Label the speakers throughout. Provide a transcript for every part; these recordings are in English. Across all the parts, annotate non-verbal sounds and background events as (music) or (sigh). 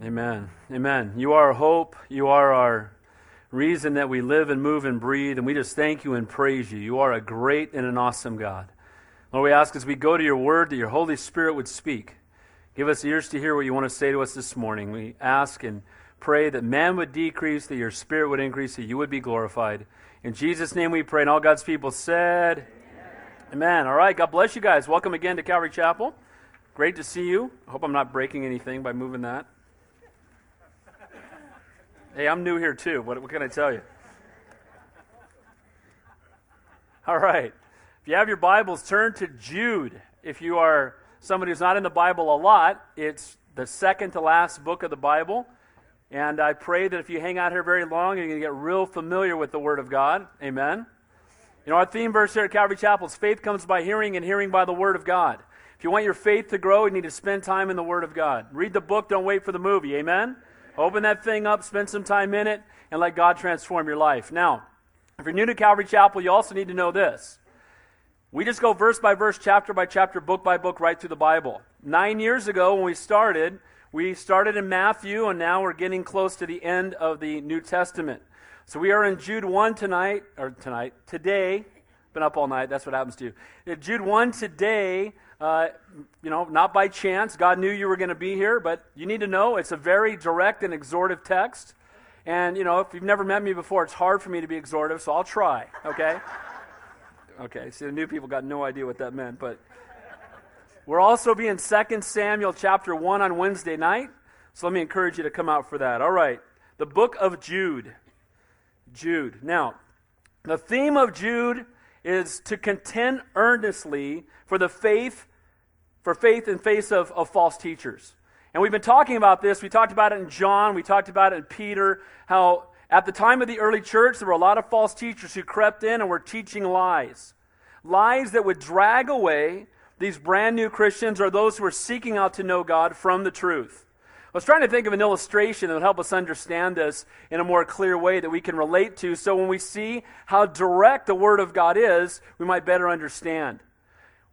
Speaker 1: Amen. Amen. You are our hope. You are our reason that we live and move and breathe, and we just thank you and praise you. You are a great and an awesome God. Lord, we ask as we go to your word that your Holy Spirit would speak. Give us ears to hear what you want to say to us this morning. We ask and pray that man would decrease, that your spirit would increase, that you would be glorified. In Jesus' name we pray. And all God's people said, Amen. Amen. All right. God bless you guys. Welcome again to Calvary Chapel. Great to see you. I hope I'm not breaking anything by moving that. Hey, I'm new here too. What, what can I tell you? All right. If you have your Bibles, turn to Jude. If you are somebody who's not in the Bible a lot, it's the second to last book of the Bible. And I pray that if you hang out here very long, you're going to get real familiar with the Word of God. Amen. You know, our theme verse here at Calvary Chapel is faith comes by hearing, and hearing by the Word of God. If you want your faith to grow, you need to spend time in the Word of God. Read the book, don't wait for the movie. Amen. Open that thing up, spend some time in it, and let God transform your life. Now, if you're new to Calvary Chapel, you also need to know this. We just go verse by verse, chapter by chapter, book by book, right through the Bible. Nine years ago, when we started, we started in Matthew, and now we're getting close to the end of the New Testament. So we are in Jude 1 tonight, or tonight, today. Been up all night, that's what happens to you. Jude 1 today, uh, you know, not by chance. God knew you were going to be here, but you need to know it's a very direct and exhortive text. And, you know, if you've never met me before, it's hard for me to be exhortive, so I'll try, okay? (laughs) okay, see, the new people got no idea what that meant, but we're also being in 2 Samuel chapter 1 on Wednesday night, so let me encourage you to come out for that. All right, the book of Jude. Jude. Now, the theme of Jude is to contend earnestly for the faith for faith in face of, of false teachers. And we've been talking about this. We talked about it in John, we talked about it in Peter, how at the time of the early church, there were a lot of false teachers who crept in and were teaching lies. Lies that would drag away these brand new Christians or those who were seeking out to know God from the truth. I was trying to think of an illustration that would help us understand this in a more clear way that we can relate to so when we see how direct the Word of God is, we might better understand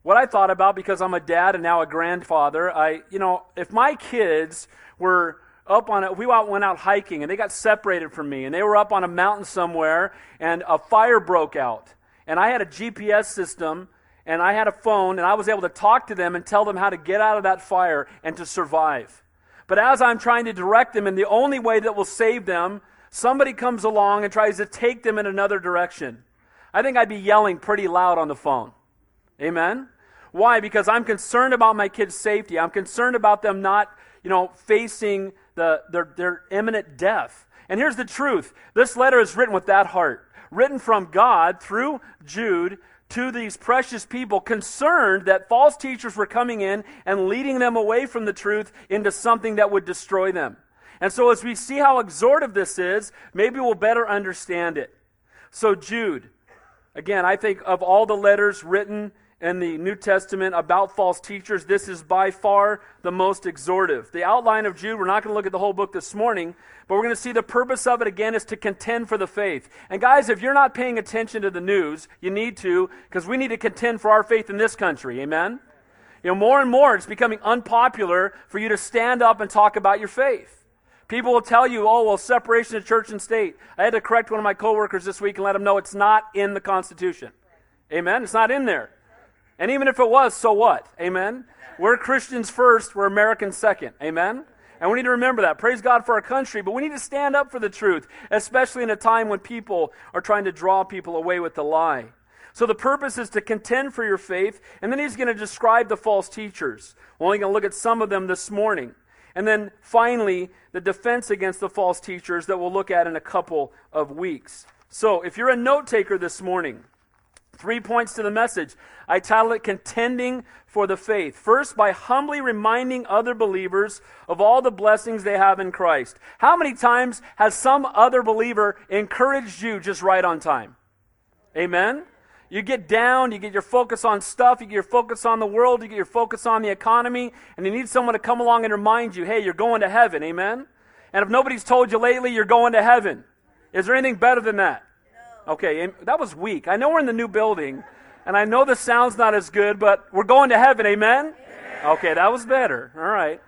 Speaker 1: what I thought about because I'm a dad and now a grandfather, I, you know, if my kids were up on it, we went out hiking and they got separated from me and they were up on a mountain somewhere and a fire broke out. And I had a GPS system and I had a phone and I was able to talk to them and tell them how to get out of that fire and to survive. But as I'm trying to direct them in the only way that will save them, somebody comes along and tries to take them in another direction. I think I'd be yelling pretty loud on the phone. Amen? Why? Because I'm concerned about my kids' safety. I'm concerned about them not, you know, facing the, their, their imminent death. And here's the truth this letter is written with that heart, written from God through Jude to these precious people, concerned that false teachers were coming in and leading them away from the truth into something that would destroy them. And so, as we see how exhortive this is, maybe we'll better understand it. So, Jude, again, I think of all the letters written in the New Testament about false teachers, this is by far the most exhortive. The outline of Jude, we're not going to look at the whole book this morning, but we're going to see the purpose of it again is to contend for the faith. And guys, if you're not paying attention to the news, you need to, because we need to contend for our faith in this country. Amen? You know, more and more it's becoming unpopular for you to stand up and talk about your faith. People will tell you, oh, well, separation of church and state. I had to correct one of my coworkers this week and let him know it's not in the Constitution. Amen? It's not in there. And even if it was, so what? Amen? We're Christians first, we're Americans second. Amen? And we need to remember that. Praise God for our country, but we need to stand up for the truth, especially in a time when people are trying to draw people away with the lie. So the purpose is to contend for your faith, and then he's going to describe the false teachers. We're only going to look at some of them this morning. And then finally, the defense against the false teachers that we'll look at in a couple of weeks. So if you're a note taker this morning, Three points to the message. I title it Contending for the Faith. First, by humbly reminding other believers of all the blessings they have in Christ. How many times has some other believer encouraged you just right on time? Amen? You get down, you get your focus on stuff, you get your focus on the world, you get your focus on the economy, and you need someone to come along and remind you, hey, you're going to heaven. Amen? And if nobody's told you lately, you're going to heaven. Is there anything better than that? Okay, that was weak. I know we're in the new building, and I know the sound's not as good, but we're going to heaven, amen? amen? Okay, that was better. All right.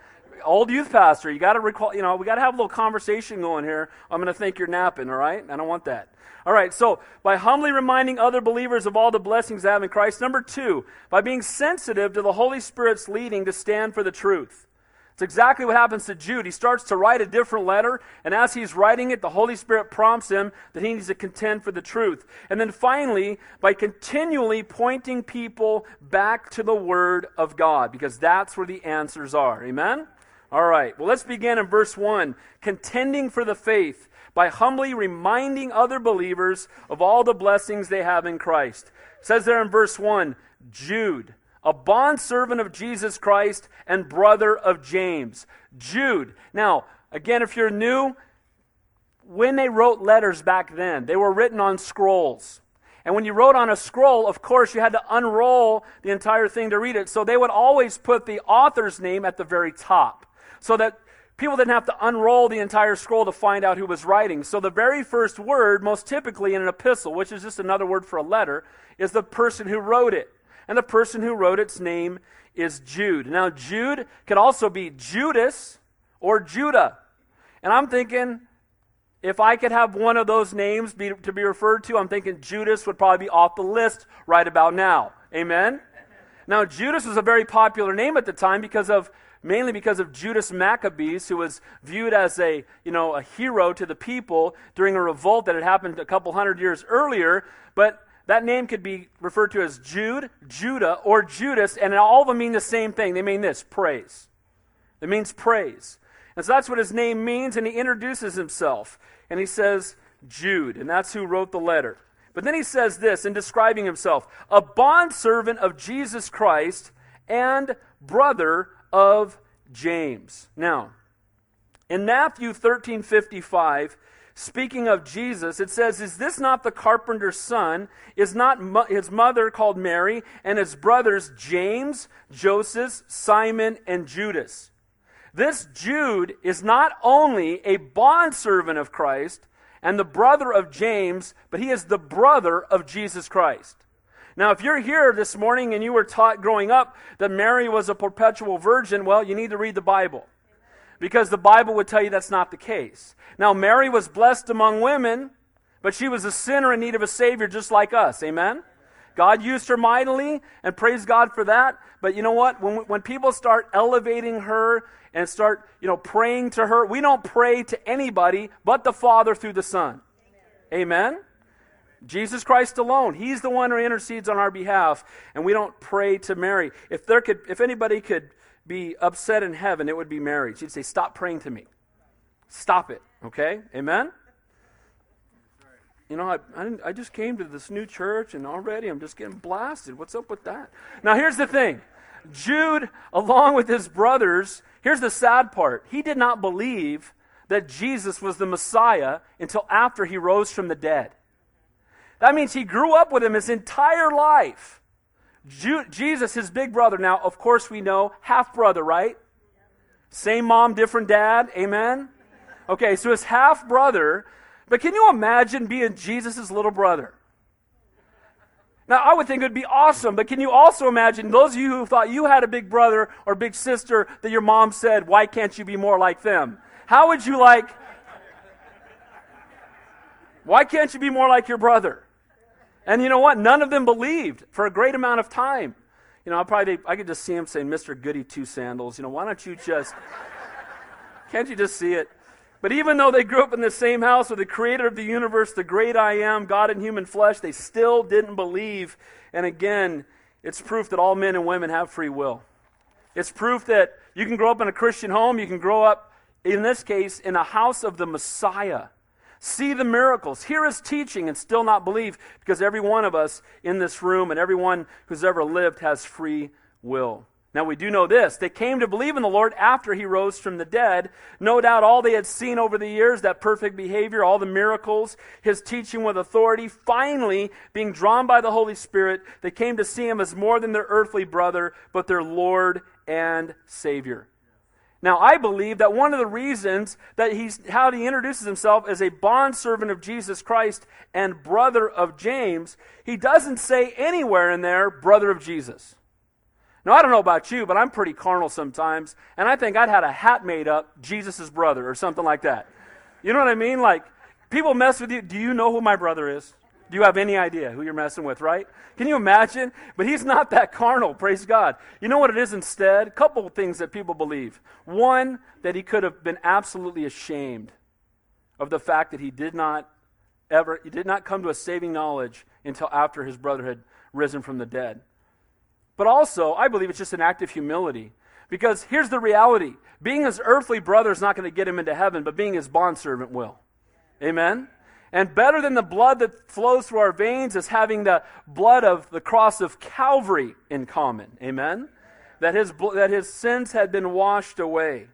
Speaker 1: old youth pastor, you got to recall, you know, we got to have a little conversation going here. I'm going to think you're napping, all right? I don't want that. All right, so by humbly reminding other believers of all the blessings they have in Christ. Number two, by being sensitive to the Holy Spirit's leading to stand for the truth. It's exactly what happens to Jude. He starts to write a different letter, and as he's writing it, the Holy Spirit prompts him that he needs to contend for the truth. And then finally, by continually pointing people back to the Word of God, because that's where the answers are. Amen? All right, well, let's begin in verse 1 contending for the faith by humbly reminding other believers of all the blessings they have in Christ. It says there in verse 1 Jude a bondservant of Jesus Christ and brother of James. Jude. Now, again, if you're new, when they wrote letters back then, they were written on scrolls. And when you wrote on a scroll, of course, you had to unroll the entire thing to read it. So they would always put the author's name at the very top so that people didn't have to unroll the entire scroll to find out who was writing. So the very first word, most typically in an epistle, which is just another word for a letter, is the person who wrote it and the person who wrote its name is Jude. Now, Jude could also be Judas or Judah. And I'm thinking, if I could have one of those names be, to be referred to, I'm thinking Judas would probably be off the list right about now. Amen? Now, Judas was a very popular name at the time because of mainly because of Judas Maccabeus, who was viewed as a, you know, a hero to the people during a revolt that had happened a couple hundred years earlier. But that name could be referred to as Jude, Judah, or Judas, and all of them mean the same thing. They mean this praise. It means praise. And so that's what his name means, and he introduces himself. And he says, Jude, and that's who wrote the letter. But then he says this in describing himself a bondservant of Jesus Christ and brother of James. Now, in Matthew 13 55, speaking of Jesus, it says, Is this not the carpenter's son? Is not mo- his mother called Mary, and his brothers James, Joseph, Simon, and Judas? This Jude is not only a bondservant of Christ and the brother of James, but he is the brother of Jesus Christ. Now, if you're here this morning and you were taught growing up that Mary was a perpetual virgin, well, you need to read the Bible because the Bible would tell you that's not the case. Now, Mary was blessed among women, but she was a sinner in need of a Savior just like us. Amen? God used her mightily, and praise God for that. But you know what? When, when people start elevating her and start, you know, praying to her, we don't pray to anybody but the Father through the Son. Amen? Amen? Jesus Christ alone. He's the one who intercedes on our behalf, and we don't pray to Mary. If there could, if anybody could be upset in heaven, it would be Mary. She'd say, Stop praying to me. Stop it. Okay? Amen? You know, I, I, I, just came to this new church and already I'm just getting blasted. What's up with that? Now, here's the thing Jude, along with his brothers, here's the sad part. He did not believe that Jesus was the Messiah until after he rose from the dead. That means he grew up with him his entire life. Jesus, his big brother. Now, of course, we know half brother, right? Same mom, different dad. Amen? Okay, so his half brother. But can you imagine being Jesus' little brother? Now, I would think it would be awesome, but can you also imagine those of you who thought you had a big brother or big sister that your mom said, Why can't you be more like them? How would you like? Why can't you be more like your brother? And you know what? None of them believed for a great amount of time. You know, I probably I could just see him saying, "Mr. Goody Two Sandals." You know, why don't you just? can't you just see it? But even though they grew up in the same house with the creator of the universe, the great I am, God in human flesh, they still didn't believe. And again, it's proof that all men and women have free will. It's proof that you can grow up in a Christian home, you can grow up, in this case, in a house of the Messiah see the miracles, hear his teaching, and still not believe because every one of us in this room and everyone who's ever lived has free will. Now, we do know this. They came to believe in the Lord after he rose from the dead. No doubt all they had seen over the years, that perfect behavior, all the miracles, his teaching with authority, finally, being drawn by the Holy Spirit, they came to see him as more than their earthly brother, but their Lord and Savior. Now, I believe that one of the reasons that he's how he introduces himself as a bondservant of Jesus Christ and brother of James, he doesn't say anywhere in there brother of Jesus. Now, I don't know about you, but I'm pretty carnal sometimes, and I think I'd had a hat made up, Jesus' brother, or something like that. You know what I mean? Like, people mess with you. Do you know who my brother is? Do you have any idea who you're messing with, right? Can you imagine? But he's not that carnal, praise God. You know what it is instead? A couple of things that people believe. One, that he could have been absolutely ashamed of the fact that he did not ever, he did not come to a saving knowledge until after his brother had risen from the dead. But also, I believe it's just an act of humility. Because here's the reality being his earthly brother is not going to get him into heaven, but being his bondservant will. Amen? And better than the blood that flows through our veins is having the blood of the cross of Calvary in common. Amen? That his, that his sins had been washed away.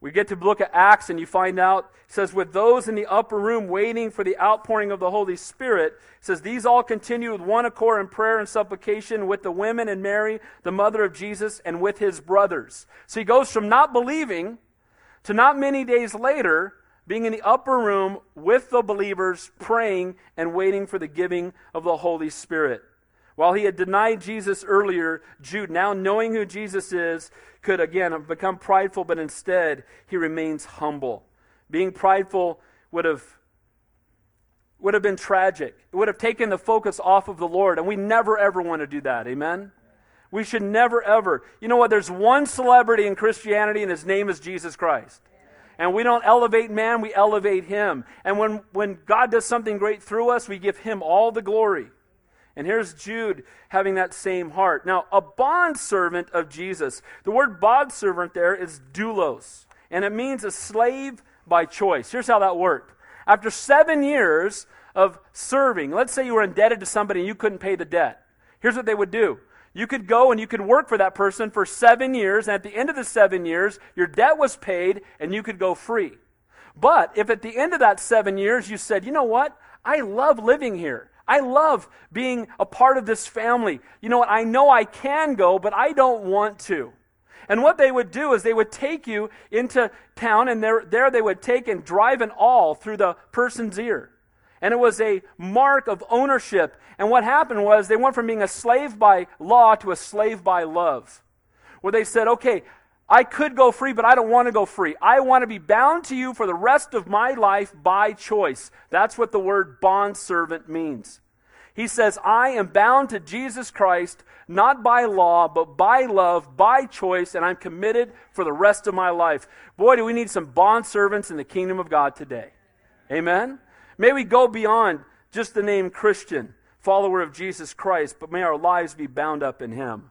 Speaker 1: We get to look at Acts and you find out, it says, with those in the upper room waiting for the outpouring of the Holy Spirit, it says, these all continue with one accord in prayer and supplication with the women and Mary, the mother of Jesus, and with his brothers. So he goes from not believing to not many days later being in the upper room with the believers, praying and waiting for the giving of the Holy Spirit. While he had denied Jesus earlier, Jude, now knowing who Jesus is, could again have become prideful, but instead he remains humble. Being prideful would have would have been tragic. It would have taken the focus off of the Lord, and we never ever want to do that. Amen. We should never ever. You know what? There's one celebrity in Christianity, and his name is Jesus Christ. And we don't elevate man, we elevate him. And when, when God does something great through us, we give him all the glory. And here's Jude having that same heart. Now, a bondservant of Jesus. The word bondservant there is doulos, and it means a slave by choice. Here's how that worked. After seven years of serving, let's say you were indebted to somebody and you couldn't pay the debt. Here's what they would do. You could go and you could work for that person for seven years, and at the end of the seven years, your debt was paid and you could go free. But if at the end of that seven years you said, you know what? I love living here. I love being a part of this family. You know what? I know I can go, but I don't want to. And what they would do is they would take you into town, and there, there they would take and drive an awl through the person's ear. And it was a mark of ownership. And what happened was they went from being a slave by law to a slave by love. Where they said, okay, I could go free, but I don't want to go free. I want to be bound to you for the rest of my life by choice. That's what the word bond servant means. He says, I am bound to Jesus Christ, not by law, but by love, by choice, and I'm committed for the rest of my life. Boy, do we need some bond servants in the kingdom of God today. Amen? May we go beyond just the name Christian, follower of Jesus Christ, but may our lives be bound up in Him.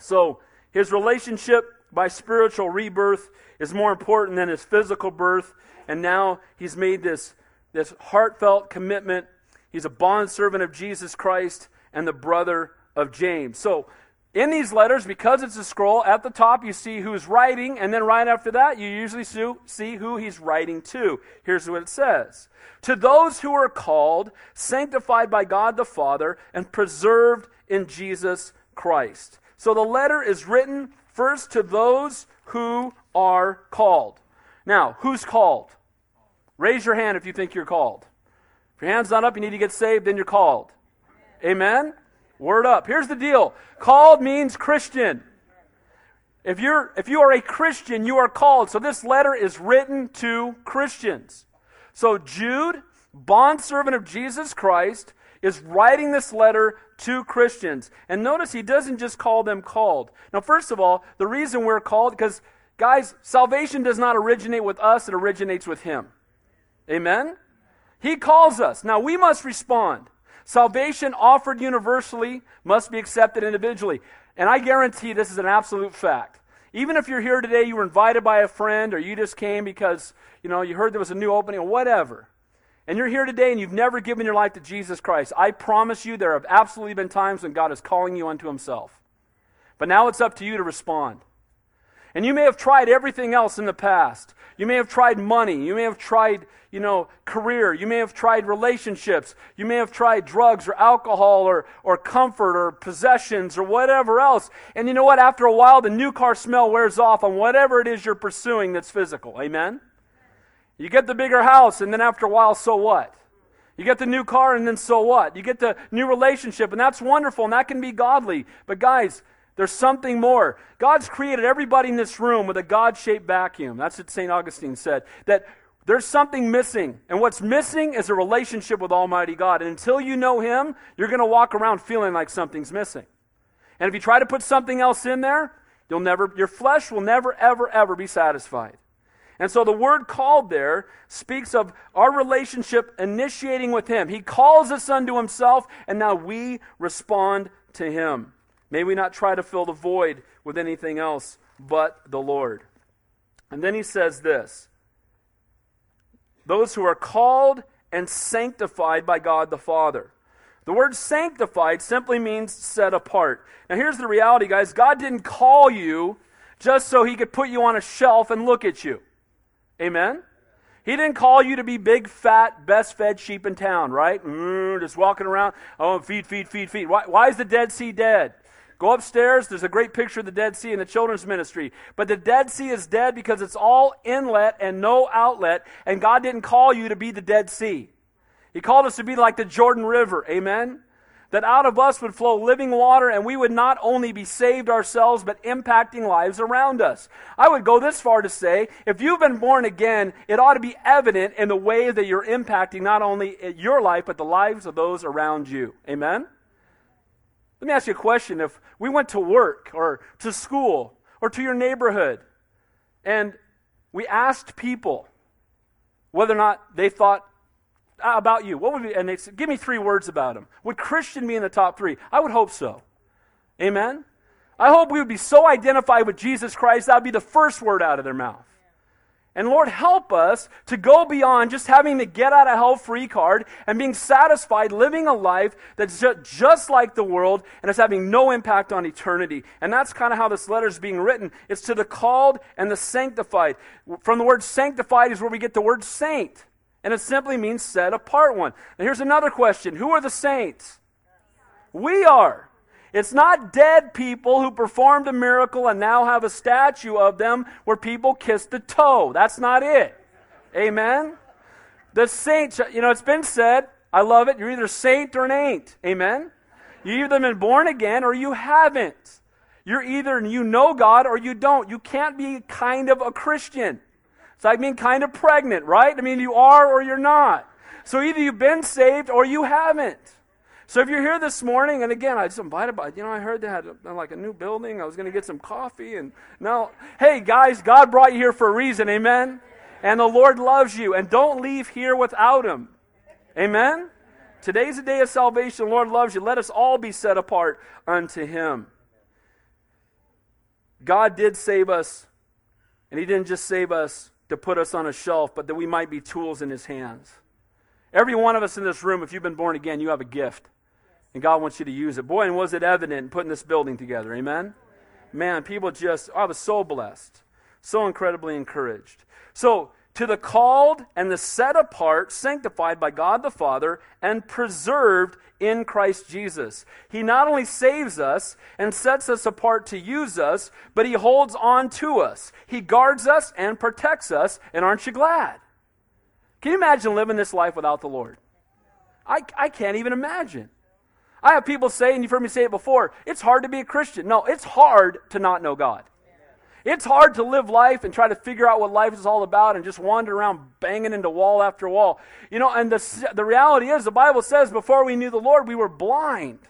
Speaker 1: So, his relationship by spiritual rebirth is more important than his physical birth, and now he's made this, this heartfelt commitment. He's a bondservant of Jesus Christ and the brother of James. So, in these letters, because it's a scroll, at the top you see who's writing, and then right after that, you usually see who he's writing to. Here's what it says To those who are called, sanctified by God the Father, and preserved in Jesus Christ. So the letter is written first to those who are called. Now, who's called? Raise your hand if you think you're called. If your hand's not up, you need to get saved, then you're called. Amen? Word up. Here's the deal called means Christian. If, you're, if you are a Christian, you are called. So this letter is written to Christians. So Jude, bondservant of Jesus Christ, is writing this letter to Christians. And notice he doesn't just call them called. Now, first of all, the reason we're called, because, guys, salvation does not originate with us, it originates with him. Amen? He calls us. Now, we must respond. Salvation offered universally must be accepted individually. And I guarantee this is an absolute fact. Even if you're here today, you were invited by a friend, or you just came because, you know, you heard there was a new opening, or whatever. And you're here today and you've never given your life to Jesus Christ. I promise you there have absolutely been times when God is calling you unto himself. But now it's up to you to respond. And you may have tried everything else in the past. You may have tried money. You may have tried, you know, career. You may have tried relationships. You may have tried drugs or alcohol or, or comfort or possessions or whatever else. And you know what? After a while, the new car smell wears off on whatever it is you're pursuing that's physical. Amen? You get the bigger house, and then after a while, so what? You get the new car, and then so what? You get the new relationship, and that's wonderful, and that can be godly. But guys, there's something more. God's created everybody in this room with a God shaped vacuum. That's what St. Augustine said. That there's something missing. And what's missing is a relationship with Almighty God. And until you know Him, you're going to walk around feeling like something's missing. And if you try to put something else in there, you'll never, your flesh will never, ever, ever be satisfied. And so the word called there speaks of our relationship initiating with Him. He calls us unto Himself, and now we respond to Him. May we not try to fill the void with anything else but the Lord. And then He says this those who are called and sanctified by God the Father. The word sanctified simply means set apart. Now, here's the reality, guys God didn't call you just so He could put you on a shelf and look at you. Amen? He didn't call you to be big, fat, best fed sheep in town, right? Mm, just walking around. Oh, feed, feed, feed, feed. Why, why is the Dead Sea dead? Go upstairs. There's a great picture of the Dead Sea in the children's ministry. But the Dead Sea is dead because it's all inlet and no outlet, and God didn't call you to be the Dead Sea. He called us to be like the Jordan River. Amen? That out of us would flow living water, and we would not only be saved ourselves, but impacting lives around us. I would go this far to say if you've been born again, it ought to be evident in the way that you're impacting not only your life, but the lives of those around you. Amen? Let me ask you a question. If we went to work or to school or to your neighborhood and we asked people whether or not they thought about you, what would be, and they said, give me three words about them. Would Christian be in the top three? I would hope so. Amen? I hope we would be so identified with Jesus Christ, that would be the first word out of their mouth. And Lord, help us to go beyond just having the get out of hell free card and being satisfied living a life that's just like the world and is having no impact on eternity. And that's kind of how this letter is being written. It's to the called and the sanctified. From the word sanctified is where we get the word saint. And it simply means set apart one. Now here's another question Who are the saints? We are. It's not dead people who performed a miracle and now have a statue of them where people kiss the toe. That's not it. Amen? The saints, you know, it's been said, I love it, you're either saint or an ain't. Amen? You either been born again or you haven't. You're either you know God or you don't. You can't be kind of a Christian. It's like being kind of pregnant, right? I mean, you are or you're not. So either you've been saved or you haven't. So if you're here this morning, and again, I just invited by, you know, I heard they had a, like a new building. I was going to get some coffee, and now, hey guys, God brought you here for a reason, amen. And the Lord loves you, and don't leave here without Him, amen. Today's a day of salvation. The Lord loves you. Let us all be set apart unto Him. God did save us, and He didn't just save us to put us on a shelf, but that we might be tools in His hands. Every one of us in this room, if you've been born again, you have a gift. And God wants you to use it. Boy, and was it evident in putting this building together. Amen? Man, people just, I was so blessed. So incredibly encouraged. So, to the called and the set apart, sanctified by God the Father, and preserved in Christ Jesus. He not only saves us and sets us apart to use us, but He holds on to us. He guards us and protects us. And aren't you glad? Can you imagine living this life without the Lord? I, I can't even imagine. I have people say, and you've heard me say it before, it's hard to be a Christian. No, it's hard to not know God. It's hard to live life and try to figure out what life is all about and just wander around banging into wall after wall. You know, and the, the reality is, the Bible says before we knew the Lord, we were blind.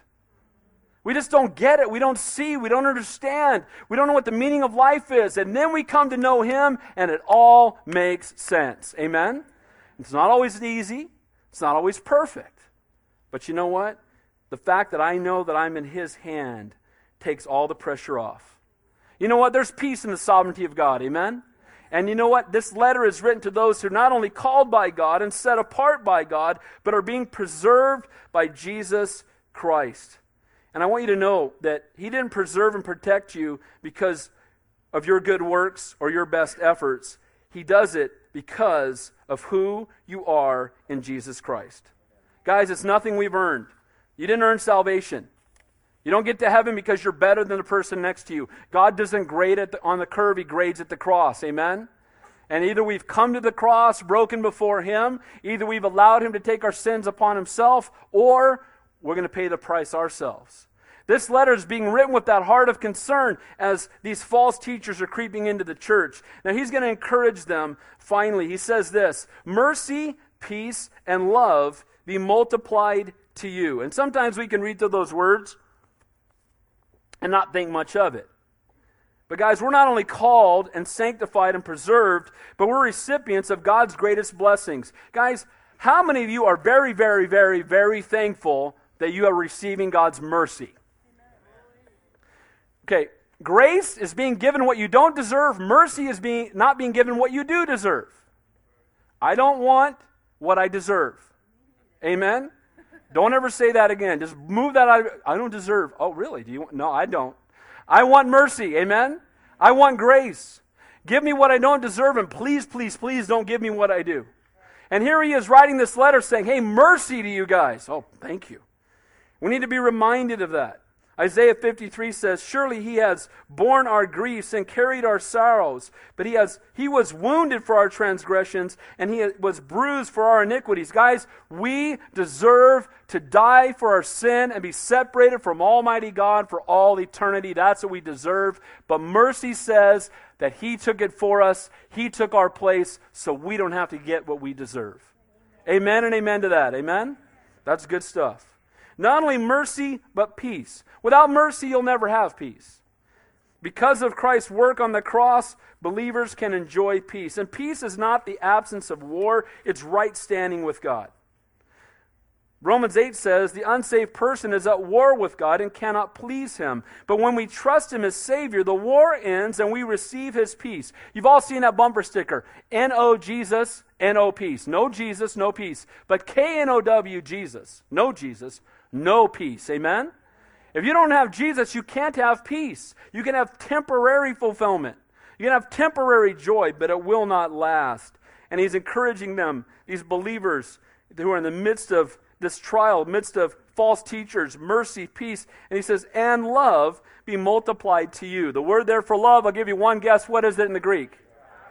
Speaker 1: We just don't get it. We don't see. We don't understand. We don't know what the meaning of life is. And then we come to know Him, and it all makes sense. Amen? It's not always easy, it's not always perfect. But you know what? The fact that I know that I'm in His hand takes all the pressure off. You know what? There's peace in the sovereignty of God. Amen? And you know what? This letter is written to those who are not only called by God and set apart by God, but are being preserved by Jesus Christ. And I want you to know that He didn't preserve and protect you because of your good works or your best efforts. He does it because of who you are in Jesus Christ. Guys, it's nothing we've earned. You didn't earn salvation. You don't get to heaven because you're better than the person next to you. God doesn't grade on the curve, He grades at the cross. Amen? And either we've come to the cross broken before Him, either we've allowed Him to take our sins upon Himself, or we're going to pay the price ourselves. This letter is being written with that heart of concern as these false teachers are creeping into the church. Now, he's going to encourage them finally. He says this Mercy, peace, and love be multiplied to you. And sometimes we can read through those words and not think much of it. But, guys, we're not only called and sanctified and preserved, but we're recipients of God's greatest blessings. Guys, how many of you are very, very, very, very thankful that you are receiving God's mercy? Okay, grace is being given what you don't deserve, mercy is being not being given what you do deserve. I don't want what I deserve. Amen. Don't ever say that again. Just move that out. I don't deserve. Oh, really? Do you? Want, no, I don't. I want mercy. Amen. I want grace. Give me what I don't deserve, and please, please, please don't give me what I do. And here he is writing this letter saying, Hey, mercy to you guys. Oh, thank you. We need to be reminded of that. Isaiah 53 says, Surely he has borne our griefs and carried our sorrows, but he, has, he was wounded for our transgressions and he was bruised for our iniquities. Guys, we deserve to die for our sin and be separated from Almighty God for all eternity. That's what we deserve. But mercy says that he took it for us, he took our place, so we don't have to get what we deserve. Amen and amen to that. Amen? That's good stuff. Not only mercy, but peace. Without mercy, you'll never have peace. Because of Christ's work on the cross, believers can enjoy peace. And peace is not the absence of war, it's right standing with God. Romans 8 says the unsaved person is at war with God and cannot please him. But when we trust him as Savior, the war ends and we receive his peace. You've all seen that bumper sticker N O Jesus, N O peace. No Jesus, no peace. But K N O W Jesus, no Jesus, no peace. Amen? If you don't have Jesus, you can't have peace. You can have temporary fulfillment. You can have temporary joy, but it will not last. And he's encouraging them, these believers who are in the midst of this trial, midst of false teachers, mercy, peace. And he says, and love be multiplied to you. The word there for love, I'll give you one guess. What is it in the Greek?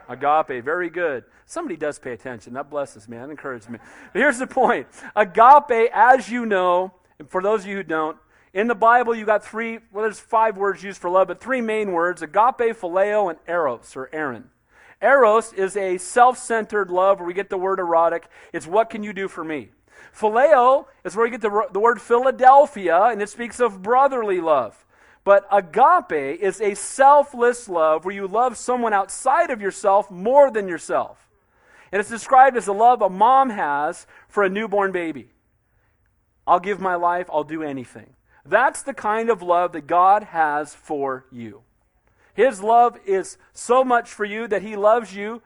Speaker 1: Agape. Very good. Somebody does pay attention. That blesses me. That encourages me. But here's the point Agape, as you know, for those of you who don't, in the Bible, you got three, well, there's five words used for love, but three main words agape, phileo, and eros, or Aaron. Eros is a self centered love where we get the word erotic. It's what can you do for me? Phileo is where we get the, the word Philadelphia, and it speaks of brotherly love. But agape is a selfless love where you love someone outside of yourself more than yourself. And it's described as the love a mom has for a newborn baby. I'll give my life, I'll do anything. That's the kind of love that God has for you. His love is so much for you that He loves you,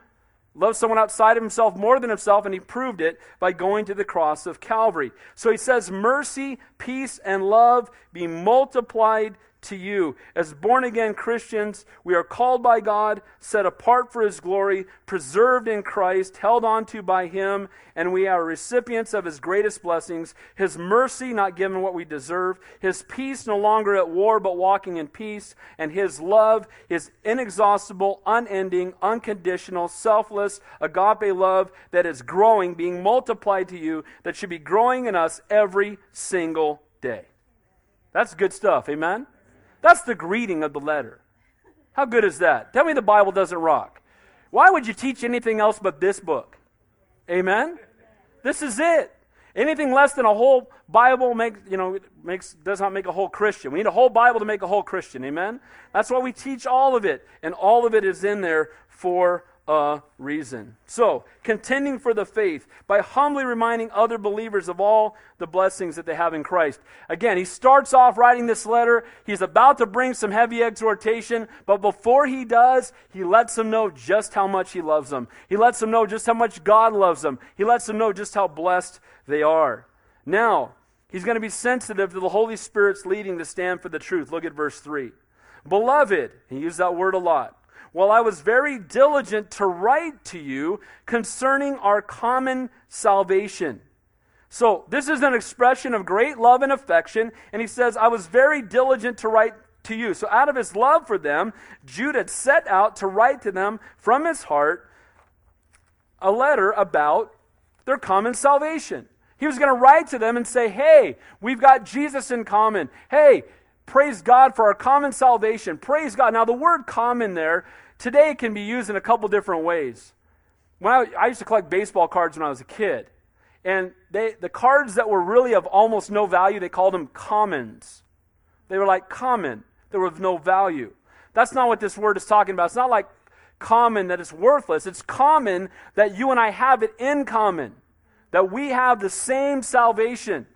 Speaker 1: loves someone outside of Himself more than Himself, and He proved it by going to the cross of Calvary. So He says, Mercy, peace, and love be multiplied to you. As born again Christians, we are called by God, set apart for His glory, preserved in Christ, held onto by Him, and we are recipients of His greatest blessings. His mercy, not given what we deserve, His peace, no longer at war, but walking in peace, and His love, His inexhaustible, unending, unconditional, selfless, agape love that is growing, being multiplied to you, that should be growing in us every single day. That's good stuff. Amen? That's the greeting of the letter. How good is that? Tell me the Bible doesn't rock. Why would you teach anything else but this book? Amen? This is it. Anything less than a whole Bible makes, you know, makes, does not make a whole Christian. We need a whole Bible to make a whole Christian. Amen? That's why we teach all of it. And all of it is in there for a reason. So, contending for the faith by humbly reminding other believers of all the blessings that they have in Christ. Again, he starts off writing this letter. He's about to bring some heavy exhortation, but before he does, he lets them know just how much he loves them. He lets them know just how much God loves them. He lets them know just how blessed they are. Now, he's going to be sensitive to the Holy Spirit's leading to stand for the truth. Look at verse 3. Beloved, he used that word a lot while I was very diligent to write to you concerning our common salvation. So, this is an expression of great love and affection, and he says, I was very diligent to write to you. So, out of his love for them, Jude had set out to write to them from his heart a letter about their common salvation. He was going to write to them and say, Hey, we've got Jesus in common. Hey, praise God for our common salvation. Praise God. Now, the word common there today it can be used in a couple different ways. When I, I used to collect baseball cards when I was a kid. And they, the cards that were really of almost no value, they called them commons. They were like common, they were of no value. That's not what this word is talking about. It's not like common that it's worthless. It's common that you and I have it in common, that we have the same salvation.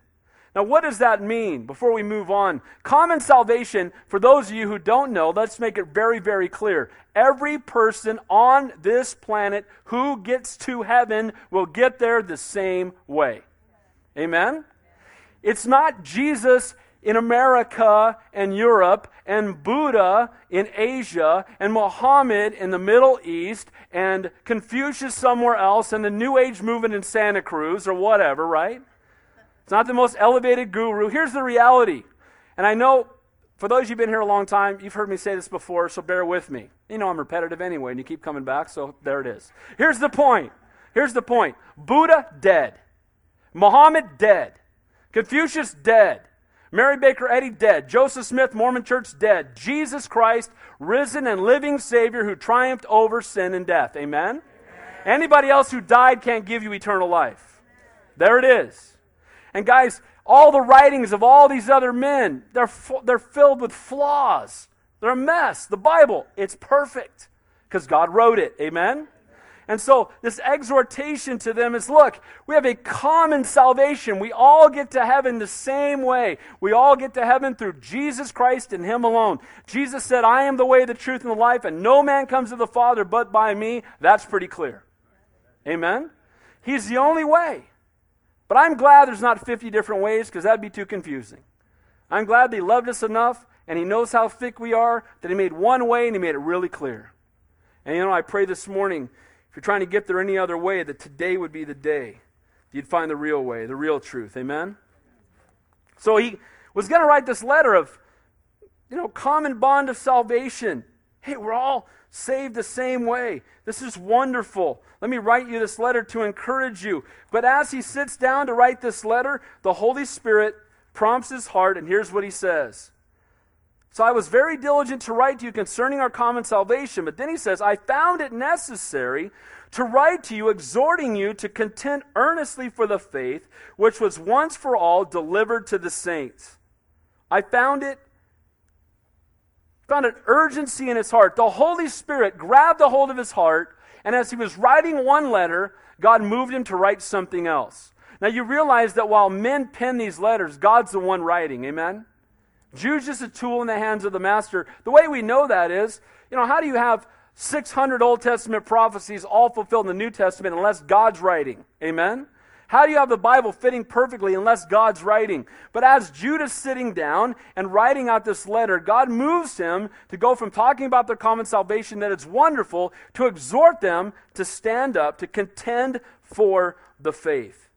Speaker 1: Now, what does that mean before we move on? Common salvation, for those of you who don't know, let's make it very, very clear. Every person on this planet who gets to heaven will get there the same way. Amen? It's not Jesus in America and Europe, and Buddha in Asia, and Muhammad in the Middle East, and Confucius somewhere else, and the New Age movement in Santa Cruz, or whatever, right? It's not the most elevated guru. Here's the reality. And I know for those of you who've been here a long time, you've heard me say this before, so bear with me. You know I'm repetitive anyway, and you keep coming back, so there it is. Here's the point. Here's the point Buddha, dead. Muhammad, dead. Confucius, dead. Mary Baker Eddy, dead. Joseph Smith, Mormon Church, dead. Jesus Christ, risen and living Savior who triumphed over sin and death. Amen? Amen? Anybody else who died can't give you eternal life. There it is. And guys, all the writings of all these other men, they're, they're filled with flaws. They're a mess. The Bible, it's perfect because God wrote it. Amen? And so, this exhortation to them is look, we have a common salvation. We all get to heaven the same way. We all get to heaven through Jesus Christ and Him alone. Jesus said, I am the way, the truth, and the life, and no man comes to the Father but by me. That's pretty clear. Amen? He's the only way. But I'm glad there's not 50 different ways because that'd be too confusing. I'm glad that He loved us enough and He knows how thick we are that He made one way and He made it really clear. And you know, I pray this morning, if you're trying to get there any other way, that today would be the day that you'd find the real way, the real truth. Amen? So he was going to write this letter of, you know, common bond of salvation. Hey, we're all saved the same way. This is wonderful. Let me write you this letter to encourage you. But as he sits down to write this letter, the Holy Spirit prompts his heart, and here's what he says. So I was very diligent to write to you concerning our common salvation. But then he says, I found it necessary to write to you, exhorting you to contend earnestly for the faith which was once for all delivered to the saints. I found it found an urgency in his heart. The Holy Spirit grabbed a hold of his heart, and as he was writing one letter, God moved him to write something else. Now you realize that while men pen these letters, God's the one writing. Amen? Jude's just a tool in the hands of the master. The way we know that is, you know, how do you have 600 Old Testament prophecies all fulfilled in the New Testament unless God's writing? Amen? How do you have the Bible fitting perfectly unless God's writing? But as Judas sitting down and writing out this letter, God moves him to go from talking about their common salvation that it's wonderful to exhort them to stand up, to contend for the faith.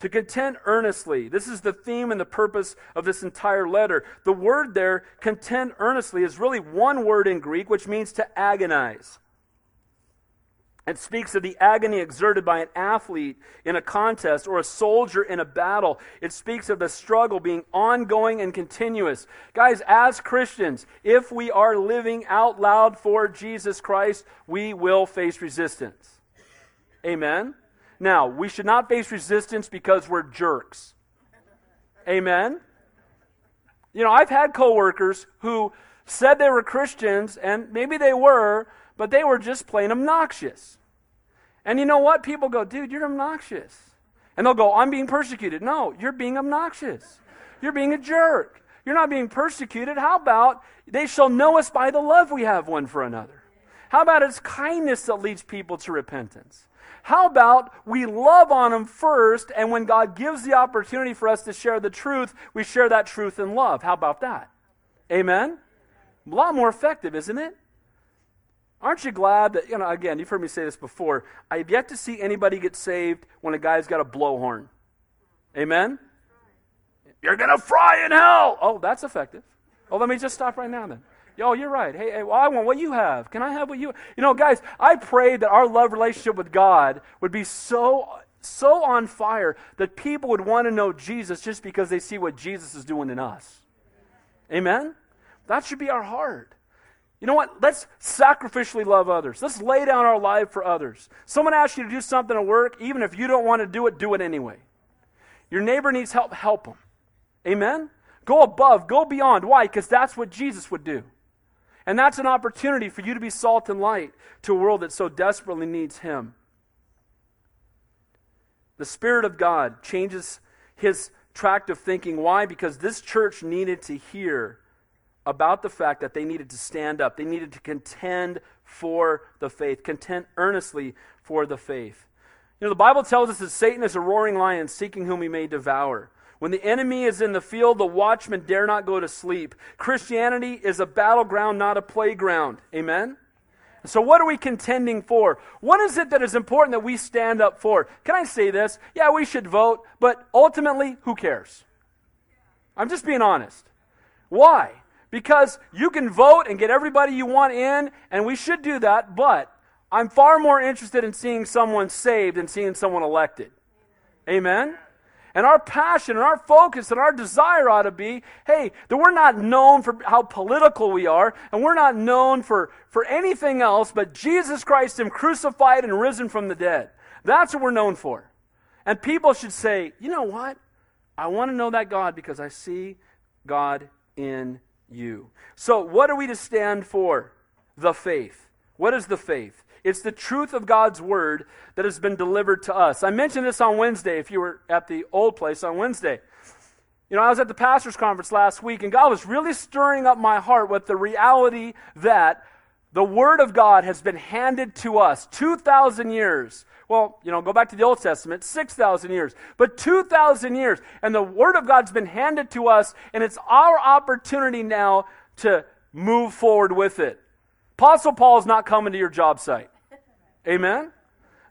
Speaker 1: To contend earnestly. This is the theme and the purpose of this entire letter. The word there, contend earnestly, is really one word in Greek, which means to agonize. It speaks of the agony exerted by an athlete in a contest or a soldier in a battle. It speaks of the struggle being ongoing and continuous. Guys, as Christians, if we are living out loud for Jesus Christ, we will face resistance. Amen? Now, we should not face resistance because we're jerks. Amen? You know, I've had coworkers who said they were Christians, and maybe they were, but they were just plain obnoxious. And you know what? People go, dude, you're obnoxious. And they'll go, I'm being persecuted. No, you're being obnoxious. You're being a jerk. You're not being persecuted. How about they shall know us by the love we have one for another? How about it's kindness that leads people to repentance? How about we love on them first, and when God gives the opportunity for us to share the truth, we share that truth in love? How about that? Amen? A lot more effective, isn't it? Aren't you glad that, you know, again, you've heard me say this before. I have yet to see anybody get saved when a guy's got a blowhorn. Amen? You're going to fry in hell. Oh, that's effective. Oh, let me just stop right now then. Oh, you're right. Hey, hey well, I want what you have. Can I have what you You know, guys, I pray that our love relationship with God would be so so on fire that people would want to know Jesus just because they see what Jesus is doing in us. Amen? That should be our heart. You know what? Let's sacrificially love others. Let's lay down our life for others. Someone asks you to do something at work, even if you don't want to do it, do it anyway. Your neighbor needs help, help them. Amen? Go above, go beyond. Why? Because that's what Jesus would do. And that's an opportunity for you to be salt and light to a world that so desperately needs Him. The Spirit of God changes his tract of thinking. Why? Because this church needed to hear about the fact that they needed to stand up. They needed to contend for the faith, contend earnestly for the faith. You know, the Bible tells us that Satan is a roaring lion seeking whom he may devour. When the enemy is in the field, the watchman dare not go to sleep. Christianity is a battleground, not a playground. Amen? So, what are we contending for? What is it that is important that we stand up for? Can I say this? Yeah, we should vote, but ultimately, who cares? I'm just being honest. Why? Because you can vote and get everybody you want in, and we should do that, but I'm far more interested in seeing someone saved than seeing someone elected. Amen? And our passion and our focus and our desire ought to be hey, that we're not known for how political we are, and we're not known for, for anything else but Jesus Christ, Him crucified and risen from the dead. That's what we're known for. And people should say, you know what? I want to know that God because I see God in you. So, what are we to stand for? The faith. What is the faith? It's the truth of God's word that has been delivered to us. I mentioned this on Wednesday if you were at the old place on Wednesday. You know, I was at the pastor's conference last week, and God was really stirring up my heart with the reality that the Word of God has been handed to us 2,000 years. Well, you know, go back to the Old Testament, 6,000 years, but 2,000 years. And the Word of God's been handed to us, and it's our opportunity now to move forward with it. Apostle Paul is not coming to your job site. Amen?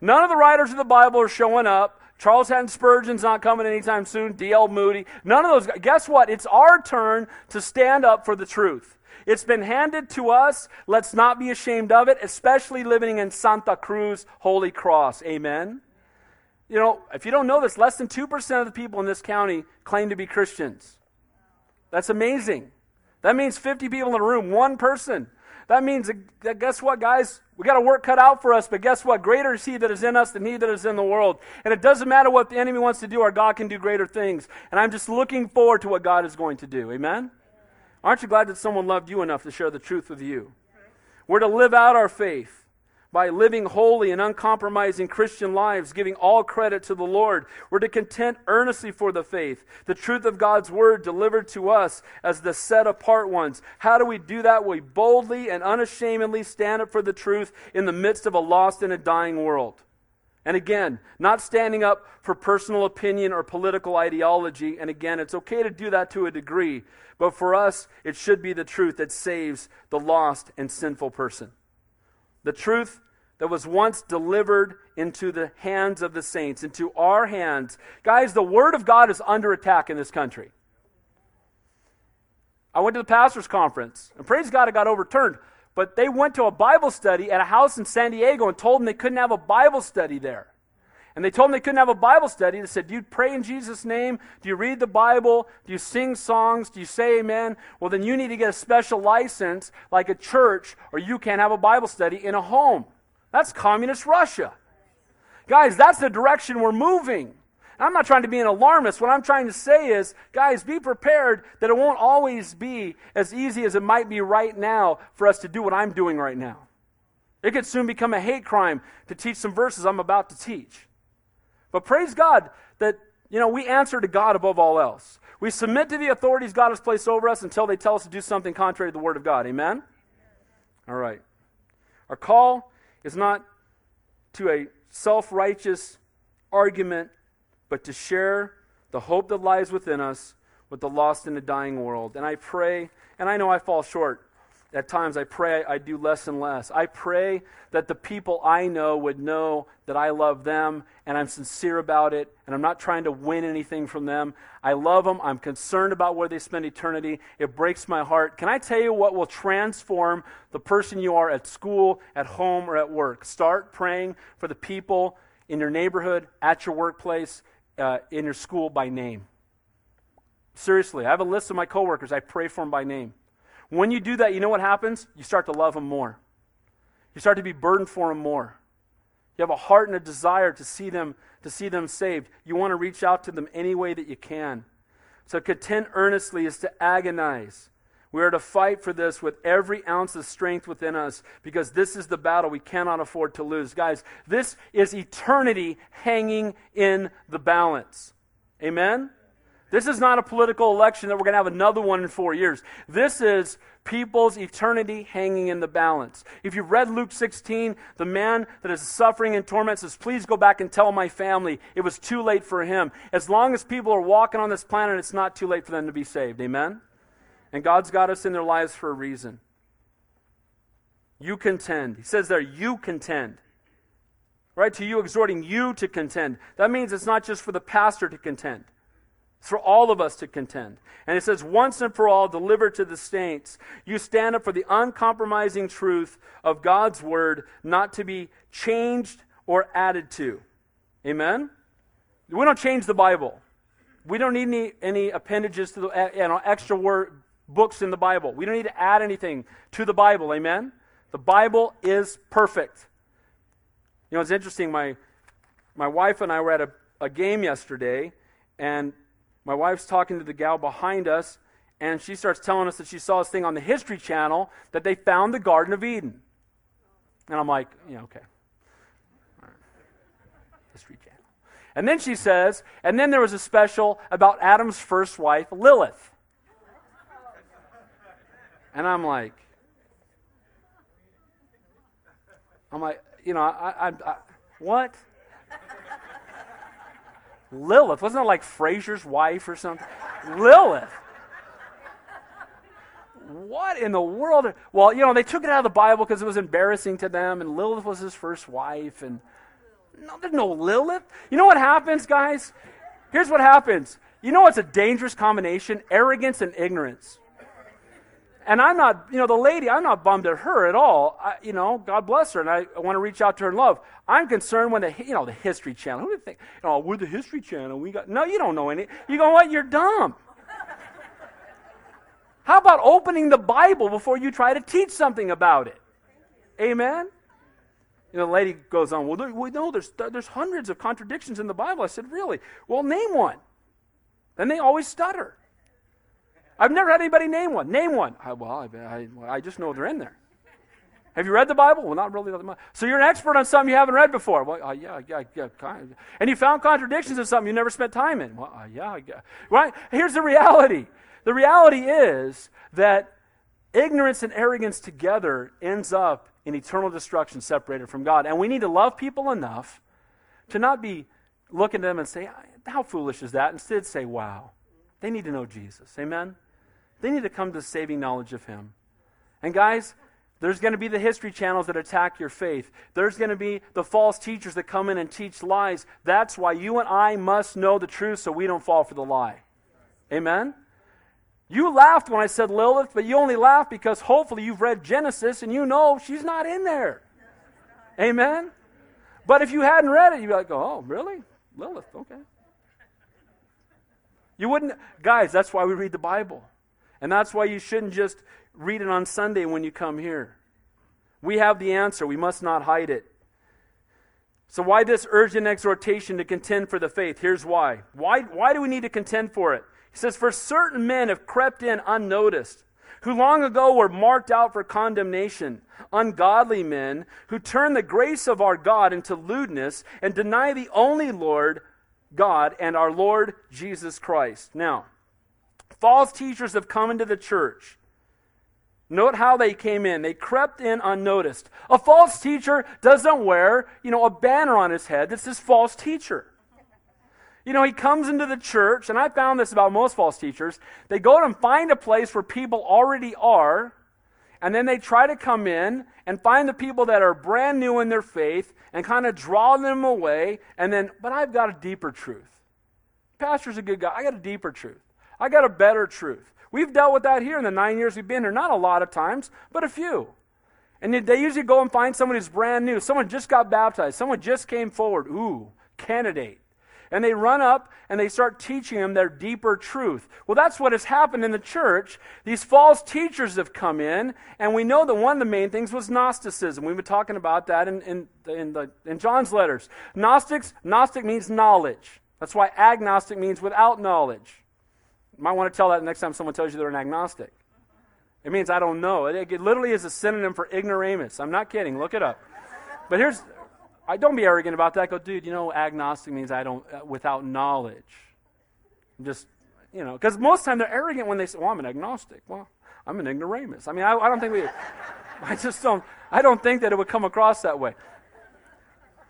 Speaker 1: None of the writers of the Bible are showing up. Charles Haddon Spurgeon's not coming anytime soon. D.L. Moody. None of those. Guess what? It's our turn to stand up for the truth. It's been handed to us. Let's not be ashamed of it, especially living in Santa Cruz Holy Cross. Amen? You know, if you don't know this, less than 2% of the people in this county claim to be Christians. That's amazing. That means 50 people in a room, one person that means that guess what, guys? We got a work cut out for us, but guess what? Greater is He that is in us than He that is in the world. And it doesn't matter what the enemy wants to do, our God can do greater things. And I'm just looking forward to what God is going to do. Amen? Aren't you glad that someone loved you enough to share the truth with you? We're to live out our faith by living holy and uncompromising Christian lives, giving all credit to the Lord. We're to contend earnestly for the faith, the truth of God's word delivered to us as the set apart ones. How do we do that? We boldly and unashamedly stand up for the truth in the midst of a lost and a dying world. And again, not standing up for personal opinion or political ideology. And again, it's okay to do that to a degree. But for us, it should be the truth that saves the lost and sinful person the truth that was once delivered into the hands of the saints, into our hands. Guys, the Word of God is under attack in this country. I went to the pastor's conference, and praise God, it got overturned. But they went to a Bible study at a house in San Diego and told them they couldn't have a Bible study there. And they told them they couldn't have a Bible study. They said, Do you pray in Jesus' name? Do you read the Bible? Do you sing songs? Do you say amen? Well, then you need to get a special license like a church, or you can't have a Bible study in a home. That's communist Russia. Guys, that's the direction we're moving. I'm not trying to be an alarmist. What I'm trying to say is, guys, be prepared that it won't always be as easy as it might be right now for us to do what I'm doing right now. It could soon become a hate crime to teach some verses I'm about to teach. But praise God that, you know, we answer to God above all else. We submit to the authorities God has placed over us until they tell us to do something contrary to the Word of God. Amen? All right. Our call is not to a self righteous argument, but to share the hope that lies within us with the lost and the dying world. And I pray, and I know I fall short at times I pray I do less and less. I pray that the people I know would know that I love them and I'm sincere about it and I'm not trying to win anything from them. I love them. I'm concerned about where they spend eternity. It breaks my heart. Can I tell you what will transform the person you are at school, at home, or at work? Start praying for the people in your neighborhood, at your workplace, uh, in your school by name. Seriously, I have a list of my coworkers. I pray for them by name. When you do that, you know what happens? You start to love them more. You start to be burdened for them more. You have a heart and a desire to see them to see them saved. You want to reach out to them any way that you can. So contend earnestly is to agonize. We are to fight for this with every ounce of strength within us because this is the battle we cannot afford to lose. Guys, this is eternity hanging in the balance. Amen? This is not a political election that we're going to have another one in four years. This is people's eternity hanging in the balance. If you've read Luke 16, the man that is suffering and torment says, Please go back and tell my family it was too late for him. As long as people are walking on this planet, it's not too late for them to be saved. Amen? And God's got us in their lives for a reason. You contend. He says there, you contend. Right? To you, exhorting you to contend. That means it's not just for the pastor to contend. It's for all of us to contend. And it says, once and for all, deliver to the saints, you stand up for the uncompromising truth of God's word, not to be changed or added to. Amen? We don't change the Bible. We don't need any, any appendages to the you know, extra word, books in the Bible. We don't need to add anything to the Bible. Amen? The Bible is perfect. You know, it's interesting. My, my wife and I were at a, a game yesterday, and my wife's talking to the gal behind us, and she starts telling us that she saw this thing on the History Channel that they found the Garden of Eden. And I'm like, yeah, okay. History Channel. And then she says, and then there was a special about Adam's first wife, Lilith. And I'm like, I'm like, you know, I, I, I what? Lilith. Wasn't it like Frasier's wife or something? Lilith. What in the world? Well, you know, they took it out of the Bible because it was embarrassing to them, and Lilith was his first wife, and no, there's no Lilith. You know what happens, guys? Here's what happens. You know what's a dangerous combination? Arrogance and ignorance. And I'm not, you know, the lady, I'm not bummed at her at all. I, you know, God bless her, and I, I want to reach out to her in love. I'm concerned when the, you know, the History Channel. Who do you think, oh, we're the History Channel. We got, no, you don't know any. You go, what? You're dumb. How about opening the Bible before you try to teach something about it? Amen? You know, the lady goes on, well, we know there's, there's hundreds of contradictions in the Bible. I said, really? Well, name one. And they always stutter. I've never had anybody name one. Name one. I, well, I, I, I just know they're in there. Have you read the Bible? Well, not really. So you're an expert on something you haven't read before. Well, uh, yeah, yeah, yeah. Kind of. And you found contradictions in something you never spent time in. Well, uh, yeah, yeah. Right? Here's the reality. The reality is that ignorance and arrogance together ends up in eternal destruction separated from God. And we need to love people enough to not be looking at them and say, how foolish is that? Instead, say, wow, they need to know Jesus. Amen? They need to come to saving knowledge of Him. And guys, there's going to be the history channels that attack your faith. There's going to be the false teachers that come in and teach lies. That's why you and I must know the truth so we don't fall for the lie. Amen? You laughed when I said Lilith, but you only laughed because hopefully you've read Genesis and you know she's not in there. Amen? But if you hadn't read it, you'd be like, oh, really? Lilith, okay. You wouldn't, guys, that's why we read the Bible. And that's why you shouldn't just read it on Sunday when you come here. We have the answer. We must not hide it. So, why this urgent exhortation to contend for the faith? Here's why. Why, why do we need to contend for it? He says, For certain men have crept in unnoticed, who long ago were marked out for condemnation, ungodly men who turn the grace of our God into lewdness and deny the only Lord God and our Lord Jesus Christ. Now, false teachers have come into the church. Note how they came in. They crept in unnoticed. A false teacher doesn't wear, you know, a banner on his head that says false teacher. You know, he comes into the church, and I found this about most false teachers. They go and find a place where people already are, and then they try to come in and find the people that are brand new in their faith and kind of draw them away, and then, but I've got a deeper truth. Pastor's a good guy. I got a deeper truth. I got a better truth. We've dealt with that here in the nine years we've been here. Not a lot of times, but a few. And they usually go and find someone who's brand new. Someone just got baptized. Someone just came forward. Ooh, candidate. And they run up and they start teaching them their deeper truth. Well, that's what has happened in the church. These false teachers have come in, and we know that one of the main things was Gnosticism. We've been talking about that in, in, in, the, in John's letters. Gnostics, Gnostic means knowledge. That's why agnostic means without knowledge. Might want to tell that next time someone tells you they're an agnostic. It means I don't know. It, it literally is a synonym for ignoramus. I'm not kidding. Look it up. But here's, I don't be arrogant about that. Go, dude. You know, agnostic means I don't uh, without knowledge. Just you know, because most of the time they're arrogant when they say, "Well, I'm an agnostic." Well, I'm an ignoramus. I mean, I, I don't think we. (laughs) I just don't. I don't think that it would come across that way.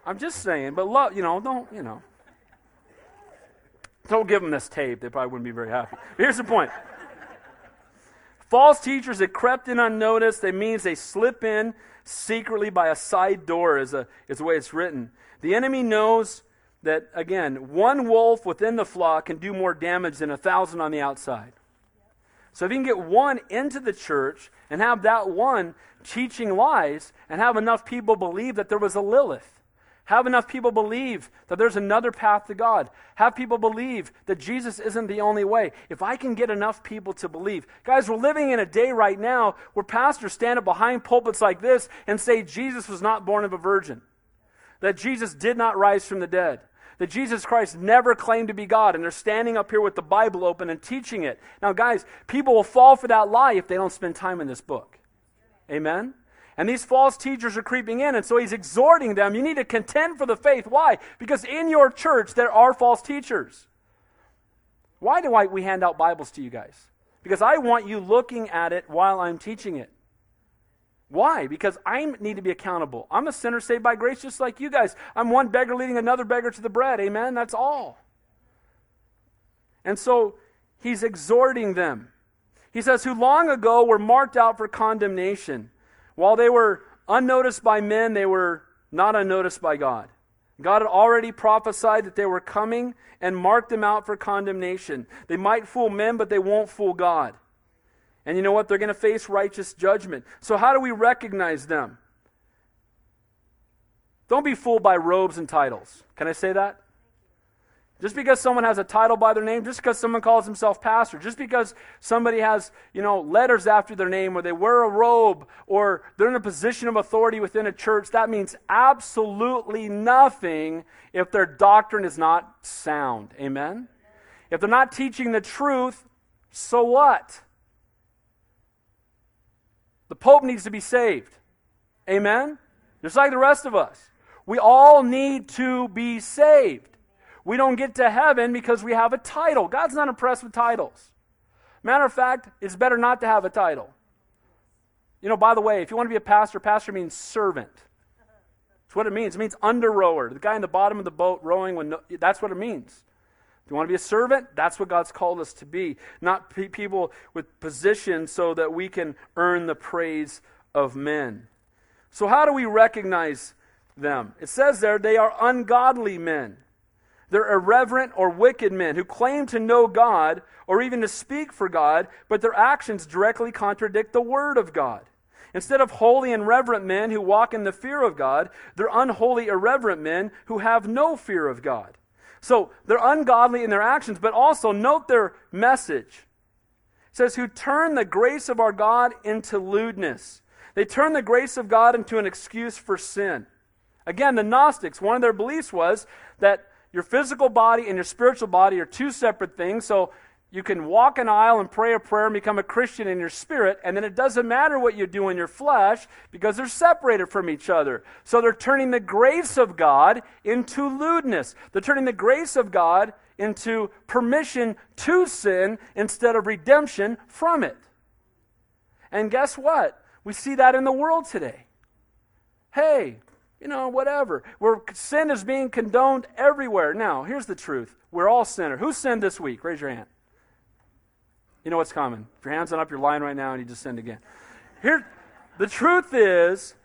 Speaker 1: I'm just saying, but love, you know, don't you know. Don't give them this tape. They probably wouldn't be very happy. Here's the point. False teachers that crept in unnoticed, that means they slip in secretly by a side door, is, a, is the way it's written. The enemy knows that, again, one wolf within the flock can do more damage than a thousand on the outside. So if you can get one into the church and have that one teaching lies and have enough people believe that there was a Lilith, have enough people believe that there's another path to God. Have people believe that Jesus isn't the only way. If I can get enough people to believe. Guys, we're living in a day right now where pastors stand up behind pulpits like this and say Jesus was not born of a virgin, that Jesus did not rise from the dead, that Jesus Christ never claimed to be God, and they're standing up here with the Bible open and teaching it. Now, guys, people will fall for that lie if they don't spend time in this book. Amen? And these false teachers are creeping in, and so he's exhorting them. You need to contend for the faith. Why? Because in your church there are false teachers. Why do I, we hand out Bibles to you guys? Because I want you looking at it while I'm teaching it. Why? Because I need to be accountable. I'm a sinner saved by grace just like you guys. I'm one beggar leading another beggar to the bread. Amen? That's all. And so he's exhorting them. He says, Who long ago were marked out for condemnation while they were unnoticed by men, they were not unnoticed by God. God had already prophesied that they were coming and marked them out for condemnation. They might fool men, but they won't fool God. And you know what? They're going to face righteous judgment. So, how do we recognize them? Don't be fooled by robes and titles. Can I say that? Just because someone has a title by their name, just because someone calls himself pastor, just because somebody has, you know, letters after their name or they wear a robe or they're in a position of authority within a church, that means absolutely nothing if their doctrine is not sound. Amen? If they're not teaching the truth, so what? The Pope needs to be saved. Amen? Just like the rest of us. We all need to be saved. We don't get to heaven because we have a title. God's not impressed with titles. Matter of fact, it's better not to have a title. You know, by the way, if you want to be a pastor, pastor means servant. That's what it means. It means under rower, the guy in the bottom of the boat rowing when no, that's what it means. If you want to be a servant, that's what God's called us to be, not pe- people with position so that we can earn the praise of men. So, how do we recognize them? It says there they are ungodly men. They're irreverent or wicked men who claim to know God or even to speak for God, but their actions directly contradict the Word of God. Instead of holy and reverent men who walk in the fear of God, they're unholy, irreverent men who have no fear of God. So they're ungodly in their actions, but also note their message. It says, Who turn the grace of our God into lewdness. They turn the grace of God into an excuse for sin. Again, the Gnostics, one of their beliefs was that your physical body and your spiritual body are two separate things. So you can walk an aisle and pray a prayer and become a Christian in your spirit, and then it doesn't matter what you do in your flesh because they're separated from each other. So they're turning the grace of God into lewdness. They're turning the grace of God into permission to sin instead of redemption from it. And guess what? We see that in the world today. Hey, you know, whatever. Where sin is being condoned everywhere. Now, here's the truth. We're all sinners. Who sinned this week? Raise your hand. You know what's coming. If your hand's not up, you're lying right now and you just sinned again. Here, The truth is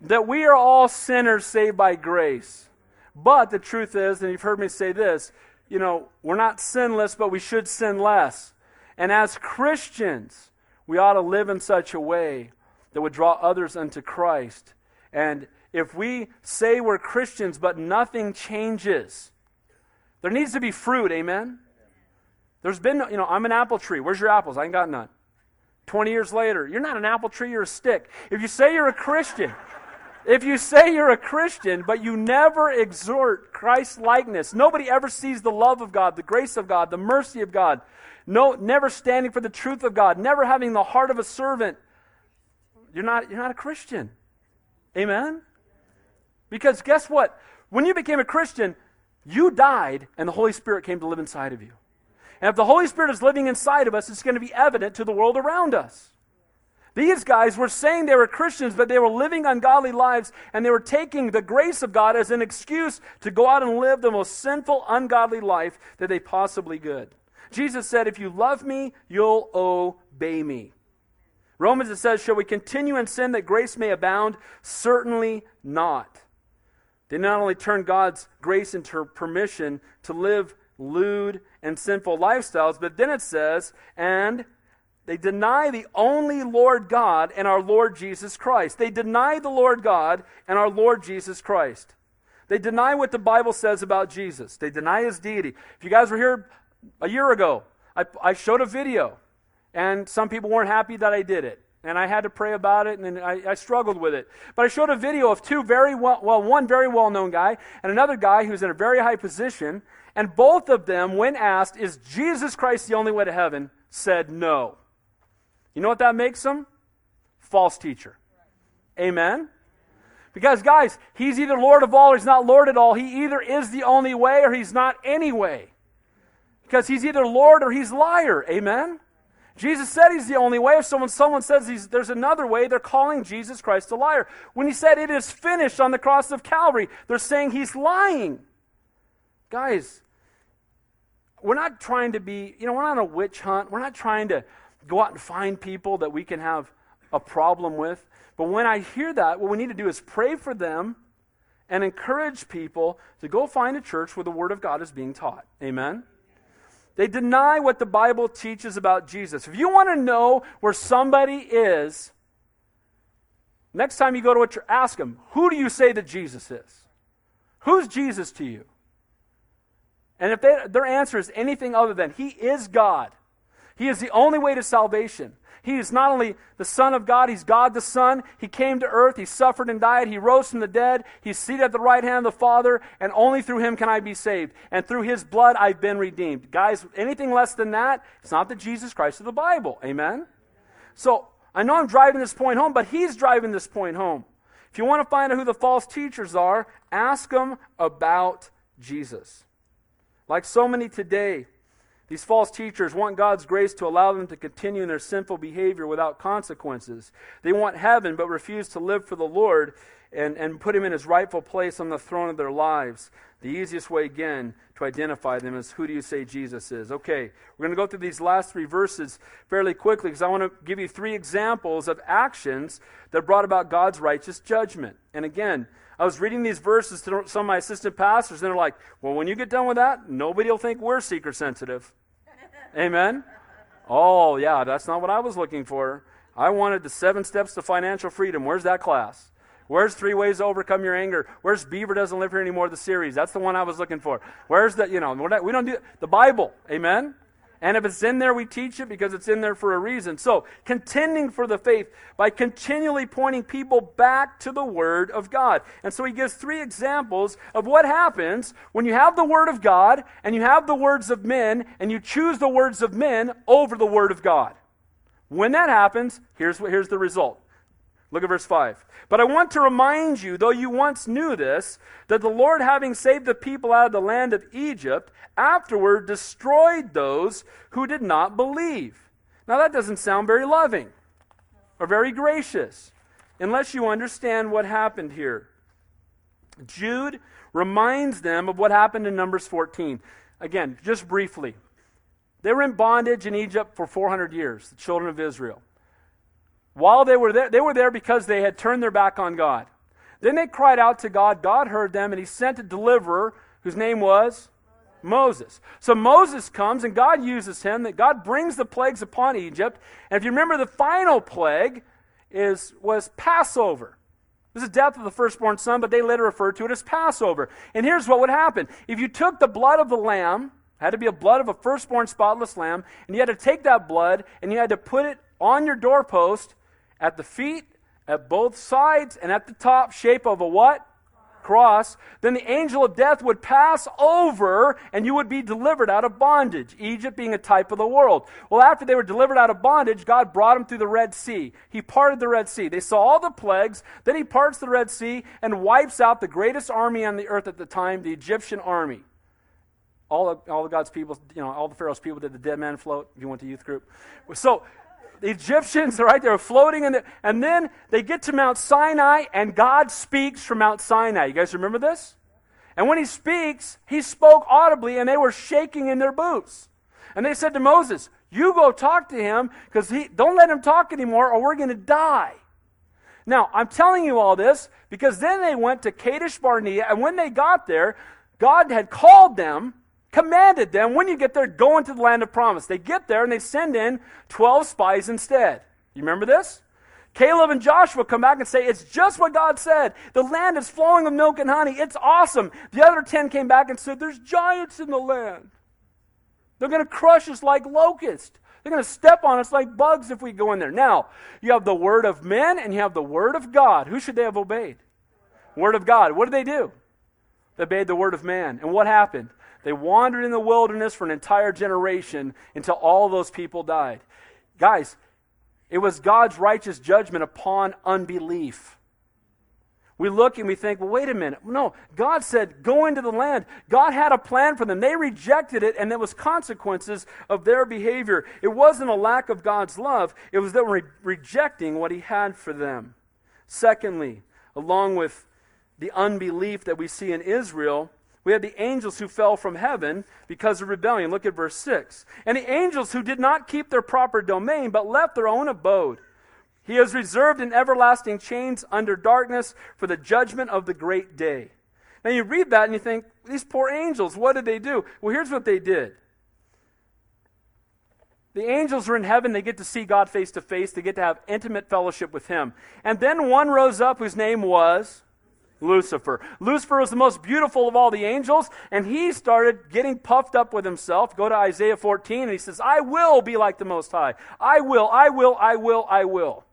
Speaker 1: that we are all sinners saved by grace. But the truth is, and you've heard me say this, you know, we're not sinless, but we should sin less. And as Christians, we ought to live in such a way that would draw others unto Christ. And if we say we're Christians, but nothing changes, there needs to be fruit, amen? There's been, you know, I'm an apple tree. Where's your apples? I ain't got none. 20 years later, you're not an apple tree, you're a stick. If you say you're a Christian, if you say you're a Christian, but you never exhort Christ likeness, nobody ever sees the love of God, the grace of God, the mercy of God, no, never standing for the truth of God, never having the heart of a servant, you're not, you're not a Christian. Amen? Because guess what? When you became a Christian, you died and the Holy Spirit came to live inside of you. And if the Holy Spirit is living inside of us, it's going to be evident to the world around us. These guys were saying they were Christians, but they were living ungodly lives, and they were taking the grace of God as an excuse to go out and live the most sinful, ungodly life that they possibly could. Jesus said, If you love me, you'll obey me. Romans, it says, Shall we continue in sin that grace may abound? Certainly not. They not only turn God's grace into permission to live lewd and sinful lifestyles, but then it says, and they deny the only Lord God and our Lord Jesus Christ. They deny the Lord God and our Lord Jesus Christ. They deny what the Bible says about Jesus. They deny his deity. If you guys were here a year ago, I, I showed a video, and some people weren't happy that I did it. And I had to pray about it, and I, I struggled with it. But I showed a video of two very well, well, one very well known guy, and another guy who's in a very high position. And both of them, when asked, Is Jesus Christ the only way to heaven? said no. You know what that makes him? False teacher. Amen? Because, guys, he's either Lord of all or he's not Lord at all. He either is the only way or he's not any way. Because he's either Lord or he's liar. Amen? Jesus said he's the only way. If someone, someone says there's another way, they're calling Jesus Christ a liar. When he said it is finished on the cross of Calvary, they're saying he's lying. Guys, we're not trying to be, you know, we're not on a witch hunt. We're not trying to go out and find people that we can have a problem with. But when I hear that, what we need to do is pray for them and encourage people to go find a church where the Word of God is being taught. Amen? They deny what the Bible teaches about Jesus. If you want to know where somebody is, next time you go to a church, ask them, who do you say that Jesus is? Who's Jesus to you? And if they, their answer is anything other than, He is God, he is the only way to salvation. He is not only the Son of God, He's God the Son. He came to earth, He suffered and died, He rose from the dead, He's seated at the right hand of the Father, and only through Him can I be saved. And through His blood I've been redeemed. Guys, anything less than that, it's not the Jesus Christ of the Bible. Amen? So, I know I'm driving this point home, but He's driving this point home. If you want to find out who the false teachers are, ask them about Jesus. Like so many today, these false teachers want God's grace to allow them to continue in their sinful behavior without consequences. They want heaven but refuse to live for the Lord and, and put him in his rightful place on the throne of their lives. The easiest way, again, to identify them is who do you say Jesus is? Okay, we're going to go through these last three verses fairly quickly because I want to give you three examples of actions that brought about God's righteous judgment. And again, I was reading these verses to some of my assistant pastors, and they're like, well, when you get done with that, nobody will think we're seeker sensitive. (laughs) Amen? Oh, yeah, that's not what I was looking for. I wanted the seven steps to financial freedom. Where's that class? Where's Three Ways to Overcome Your Anger? Where's Beaver Doesn't Live Here Anymore, the series? That's the one I was looking for. Where's the, you know, we don't do the Bible. Amen? And if it's in there, we teach it because it's in there for a reason. So, contending for the faith by continually pointing people back to the Word of God. And so he gives three examples of what happens when you have the Word of God and you have the words of men and you choose the words of men over the Word of God. When that happens, here's, what, here's the result Look at verse 5. But I want to remind you, though you once knew this, that the Lord, having saved the people out of the land of Egypt, afterward destroyed those who did not believe. Now, that doesn't sound very loving or very gracious unless you understand what happened here. Jude reminds them of what happened in Numbers 14. Again, just briefly. They were in bondage in Egypt for 400 years, the children of Israel. While they were there, they were there because they had turned their back on God. Then they cried out to God. God heard them, and he sent a deliverer whose name was Moses. So Moses comes, and God uses him. That God brings the plagues upon Egypt. And if you remember, the final plague is was Passover. This is death of the firstborn son, but they later referred to it as Passover. And here's what would happen: if you took the blood of the lamb, had to be a blood of a firstborn spotless lamb, and you had to take that blood and you had to put it on your doorpost at the feet, at both sides, and at the top, shape of a what? Cross. Then the angel of death would pass over and you would be delivered out of bondage. Egypt being a type of the world. Well, after they were delivered out of bondage, God brought them through the Red Sea. He parted the Red Sea. They saw all the plagues. Then he parts the Red Sea and wipes out the greatest army on the earth at the time, the Egyptian army. All of, all of God's people, you know, all the Pharaoh's people did the dead man float if you went to youth group. So the Egyptians, right, they were floating in the, and then they get to Mount Sinai and God speaks from Mount Sinai. You guys remember this? And when he speaks, he spoke audibly and they were shaking in their boots. And they said to Moses, You go talk to him because he don't let him talk anymore or we're going to die. Now, I'm telling you all this because then they went to Kadesh Barnea, and when they got there, God had called them commanded them, when you get there, go into the land of promise. They get there and they send in 12 spies instead. You remember this? Caleb and Joshua come back and say, It's just what God said. The land is flowing with milk and honey. It's awesome. The other 10 came back and said, There's giants in the land. They're going to crush us like locusts. They're going to step on us like bugs if we go in there. Now, you have the word of men and you have the word of God. Who should they have obeyed? Word of God. What did they do? They obeyed the word of man. And what happened? They wandered in the wilderness for an entire generation until all those people died. Guys, it was God's righteous judgment upon unbelief. We look and we think, well, wait a minute. No, God said, go into the land. God had a plan for them. They rejected it, and there was consequences of their behavior. It wasn't a lack of God's love, it was them re- rejecting what He had for them. Secondly, along with the unbelief that we see in Israel, we had the angels who fell from heaven because of rebellion. Look at verse 6. And the angels who did not keep their proper domain, but left their own abode. He has reserved in everlasting chains under darkness for the judgment of the great day. Now you read that and you think, these poor angels, what did they do? Well, here's what they did. The angels are in heaven. They get to see God face to face. They get to have intimate fellowship with Him. And then one rose up whose name was Lucifer. Lucifer was the most beautiful of all the angels, and he started getting puffed up with himself. Go to Isaiah 14, and he says, I will be like the Most High. I will, I will, I will, I will.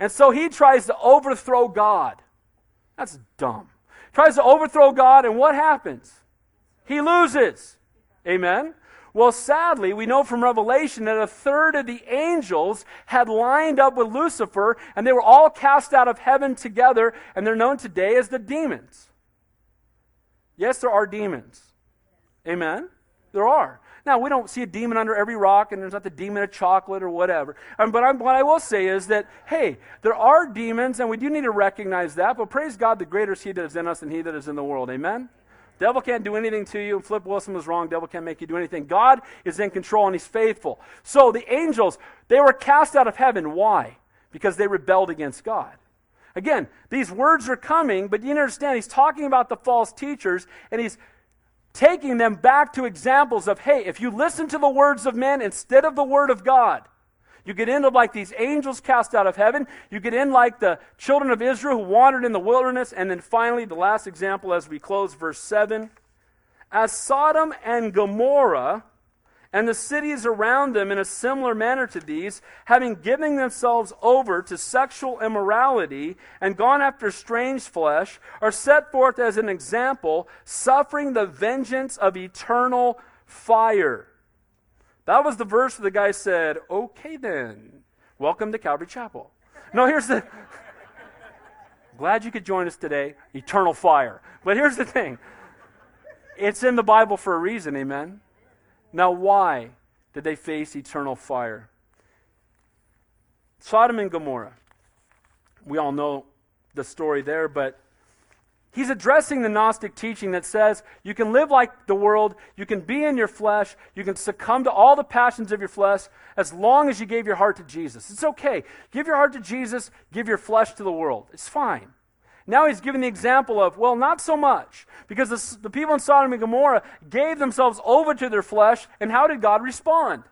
Speaker 1: And so he tries to overthrow God. That's dumb. Tries to overthrow God, and what happens? He loses. Amen? Well, sadly, we know from Revelation that a third of the angels had lined up with Lucifer, and they were all cast out of heaven together, and they're known today as the demons. Yes, there are demons. Amen? There are. Now, we don't see a demon under every rock, and there's not the demon of chocolate or whatever. Um, but I'm, what I will say is that, hey, there are demons, and we do need to recognize that, but praise God, the greater is He that is in us than He that is in the world. Amen? Devil can't do anything to you. And Flip Wilson was wrong. Devil can't make you do anything. God is in control and he's faithful. So the angels, they were cast out of heaven. Why? Because they rebelled against God. Again, these words are coming, but you understand he's talking about the false teachers and he's taking them back to examples of, hey, if you listen to the words of men instead of the word of God, you get into like these angels cast out of heaven. You get in like the children of Israel who wandered in the wilderness. And then finally, the last example as we close, verse 7. As Sodom and Gomorrah and the cities around them in a similar manner to these, having given themselves over to sexual immorality and gone after strange flesh, are set forth as an example, suffering the vengeance of eternal fire. That was the verse where the guy said, Okay, then, welcome to Calvary Chapel. No, here's the. Glad you could join us today. Eternal fire. But here's the thing it's in the Bible for a reason, amen? Now, why did they face eternal fire? Sodom and Gomorrah. We all know the story there, but He's addressing the Gnostic teaching that says you can live like the world, you can be in your flesh, you can succumb to all the passions of your flesh as long as you gave your heart to Jesus. It's okay. Give your heart to Jesus, give your flesh to the world. It's fine. Now he's giving the example of, well, not so much. Because the, the people in Sodom and Gomorrah gave themselves over to their flesh, and how did God respond?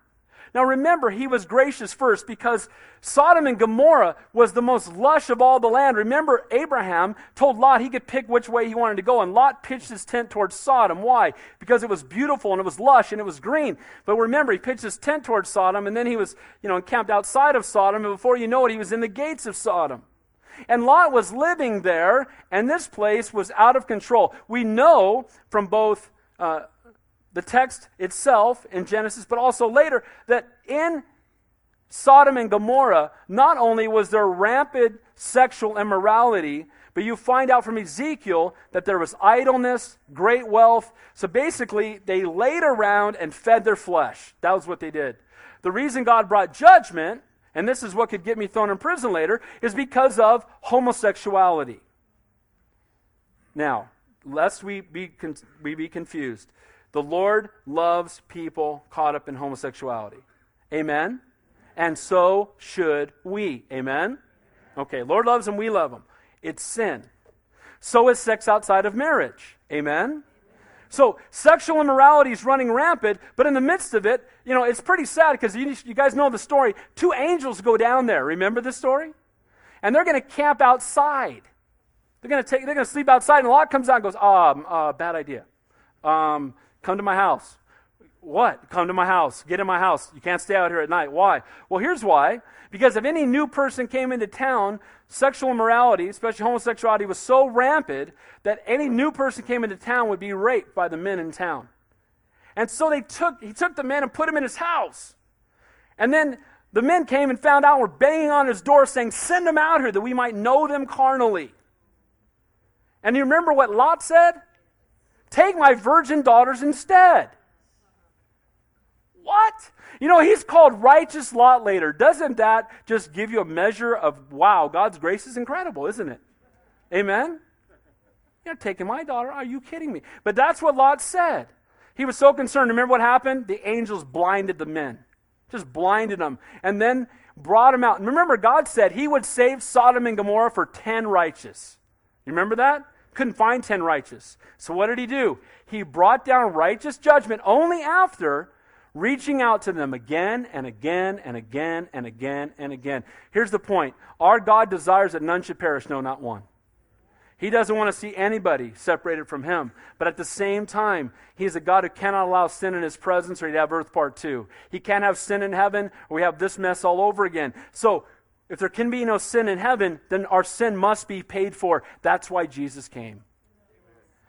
Speaker 1: Now remember, he was gracious first because Sodom and Gomorrah was the most lush of all the land. Remember, Abraham told Lot he could pick which way he wanted to go, and Lot pitched his tent towards Sodom. Why? Because it was beautiful and it was lush and it was green. But remember, he pitched his tent towards Sodom, and then he was, you know, encamped outside of Sodom, and before you know it, he was in the gates of Sodom. And Lot was living there, and this place was out of control. We know from both. Uh, the text itself in Genesis, but also later, that in Sodom and Gomorrah, not only was there rampant sexual immorality, but you find out from Ezekiel that there was idleness, great wealth. So basically, they laid around and fed their flesh. That was what they did. The reason God brought judgment, and this is what could get me thrown in prison later, is because of homosexuality. Now, lest we be, con- we be confused, the Lord loves people caught up in homosexuality. Amen? And so should we. Amen? Okay, Lord loves them, we love them. It's sin. So is sex outside of marriage. Amen? So sexual immorality is running rampant, but in the midst of it, you know, it's pretty sad because you, you guys know the story. Two angels go down there. Remember this story? And they're going to camp outside. They're going to take. They're going to sleep outside, and Lot comes out and goes, "Ah, oh, uh, bad idea. Um, Come to my house. What? Come to my house. Get in my house. You can't stay out here at night. Why? Well, here's why. Because if any new person came into town, sexual immorality, especially homosexuality, was so rampant that any new person came into town would be raped by the men in town. And so they took, he took the men and put him in his house. And then the men came and found out were banging on his door saying, Send them out here that we might know them carnally. And you remember what Lot said? Take my virgin daughters instead. What? You know, he's called righteous Lot later. Doesn't that just give you a measure of, wow, God's grace is incredible, isn't it? Amen? You're taking my daughter? Are you kidding me? But that's what Lot said. He was so concerned. Remember what happened? The angels blinded the men, just blinded them, and then brought them out. Remember, God said he would save Sodom and Gomorrah for 10 righteous. You remember that? Couldn't find 10 righteous. So what did he do? He brought down righteous judgment only after reaching out to them again and again and again and again and again. Here's the point our God desires that none should perish, no, not one. He doesn't want to see anybody separated from Him. But at the same time, He is a God who cannot allow sin in His presence or He'd have earth part two. He can't have sin in heaven or we have this mess all over again. So if there can be no sin in heaven, then our sin must be paid for. That's why Jesus came.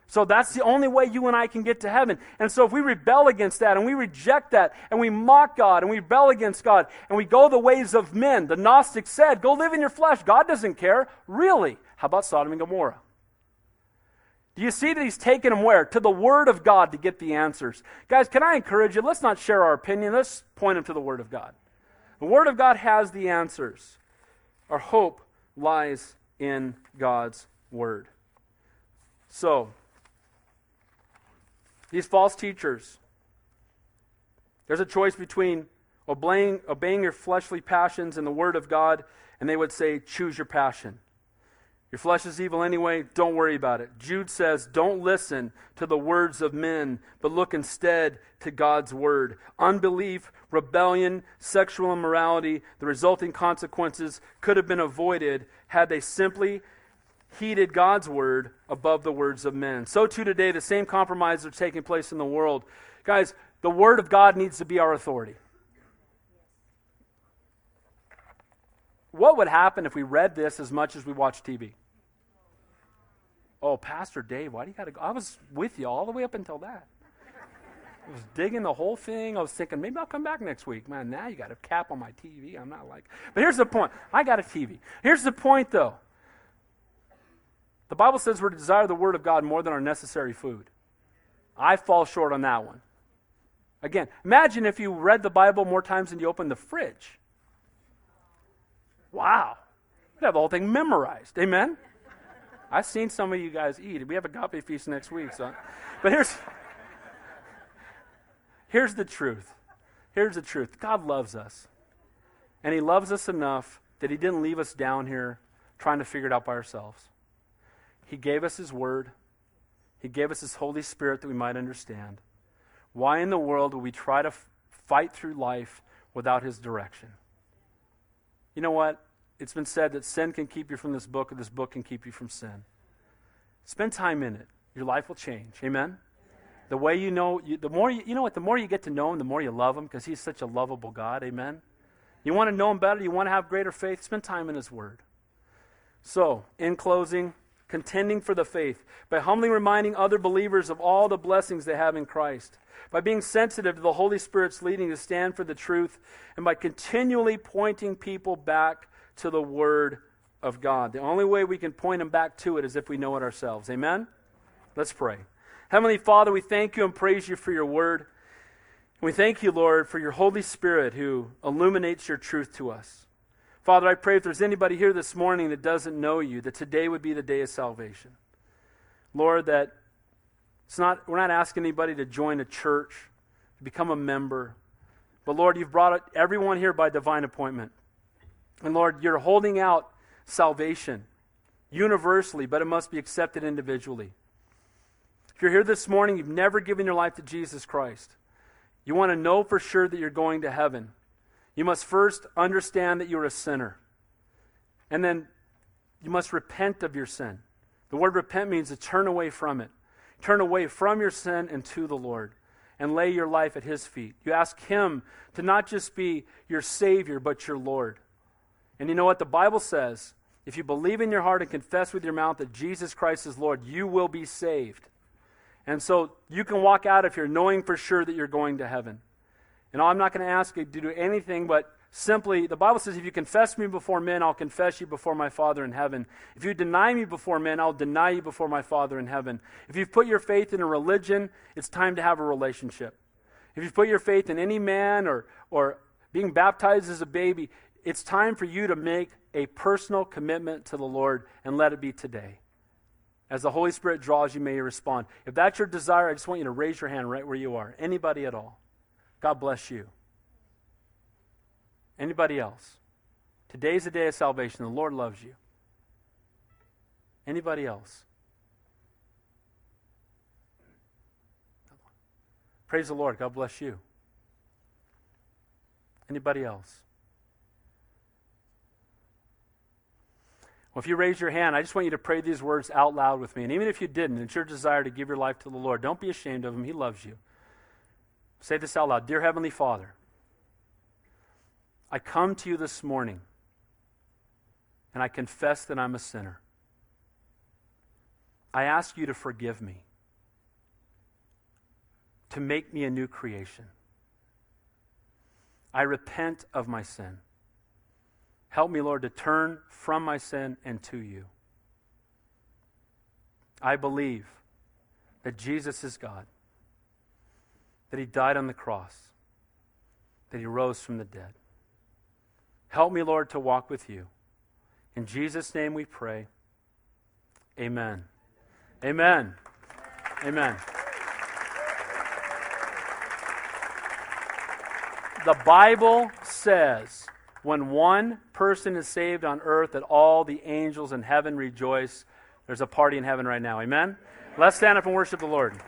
Speaker 1: So that's the only way you and I can get to heaven. And so if we rebel against that and we reject that and we mock God and we rebel against God and we go the ways of men, the Gnostics said, go live in your flesh. God doesn't care. Really? How about Sodom and Gomorrah? Do you see that he's taken them where? To the Word of God to get the answers. Guys, can I encourage you? Let's not share our opinion. Let's point them to the Word of God. The Word of God has the answers. Our hope lies in God's Word. So, these false teachers, there's a choice between obeying, obeying your fleshly passions and the Word of God, and they would say, choose your passion. Your flesh is evil anyway, don't worry about it. Jude says, Don't listen to the words of men, but look instead to God's word. Unbelief, rebellion, sexual immorality, the resulting consequences could have been avoided had they simply heeded God's word above the words of men. So, too, today, the same compromises are taking place in the world. Guys, the word of God needs to be our authority. What would happen if we read this as much as we watch TV? Oh, Pastor Dave, why do you got to go? I was with you all the way up until that. I was digging the whole thing. I was thinking, maybe I'll come back next week. Man, now you got a cap on my TV. I'm not like. But here's the point. I got a TV. Here's the point, though. The Bible says we're to desire the Word of God more than our necessary food. I fall short on that one. Again, imagine if you read the Bible more times than you opened the fridge. Wow. You'd have the whole thing memorized. Amen? I've seen some of you guys eat. We have a agape feast next week, so. But here's here's the truth. Here's the truth. God loves us. And he loves us enough that he didn't leave us down here trying to figure it out by ourselves. He gave us his word. He gave us his Holy Spirit that we might understand. Why in the world would we try to f- fight through life without his direction? You know what? It's been said that sin can keep you from this book, or this book can keep you from sin. Spend time in it. Your life will change. Amen? The way you know, you, the more you, you know what, the more you get to know him, the more you love him because he's such a lovable God. Amen? You want to know him better, you want to have greater faith, spend time in his word. So, in closing, contending for the faith by humbly reminding other believers of all the blessings they have in Christ, by being sensitive to the Holy Spirit's leading to stand for the truth, and by continually pointing people back to the Word of God. The only way we can point them back to it is if we know it ourselves. Amen? Let's pray. Heavenly Father, we thank you and praise you for your Word. We thank you, Lord, for your Holy Spirit who illuminates your truth to us. Father, I pray if there's anybody here this morning that doesn't know you, that today would be the day of salvation. Lord, that it's not, we're not asking anybody to join a church, to become a member. But Lord, you've brought everyone here by divine appointment. And Lord, you're holding out salvation universally, but it must be accepted individually. If you're here this morning, you've never given your life to Jesus Christ, you want to know for sure that you're going to heaven. You must first understand that you're a sinner. And then you must repent of your sin. The word repent means to turn away from it. Turn away from your sin and to the Lord and lay your life at His feet. You ask Him to not just be your Savior, but your Lord. And you know what? The Bible says if you believe in your heart and confess with your mouth that Jesus Christ is Lord, you will be saved. And so you can walk out of here knowing for sure that you're going to heaven. And I'm not going to ask you to do anything but simply, the Bible says, if you confess me before men, I'll confess you before my Father in heaven. If you deny me before men, I'll deny you before my Father in heaven. If you've put your faith in a religion, it's time to have a relationship. If you've put your faith in any man or, or being baptized as a baby, it's time for you to make a personal commitment to the Lord and let it be today. As the Holy Spirit draws you, may you respond. If that's your desire, I just want you to raise your hand right where you are. Anybody at all. God bless you. Anybody else? Today's the day of salvation. The Lord loves you. Anybody else? Praise the Lord. God bless you. Anybody else? Well, if you raise your hand, I just want you to pray these words out loud with me. And even if you didn't, it's your desire to give your life to the Lord. Don't be ashamed of Him. He loves you. Say this out loud Dear Heavenly Father, I come to you this morning and I confess that I'm a sinner. I ask you to forgive me, to make me a new creation. I repent of my sin. Help me, Lord, to turn from my sin and to you. I believe that Jesus is God, that He died on the cross, that He rose from the dead. Help me, Lord, to walk with you. In Jesus' name we pray. Amen. Amen. Amen. The Bible says when one person is saved on earth, that all the angels in heaven rejoice. There's a party in heaven right now. Amen? Let's stand up and worship the Lord.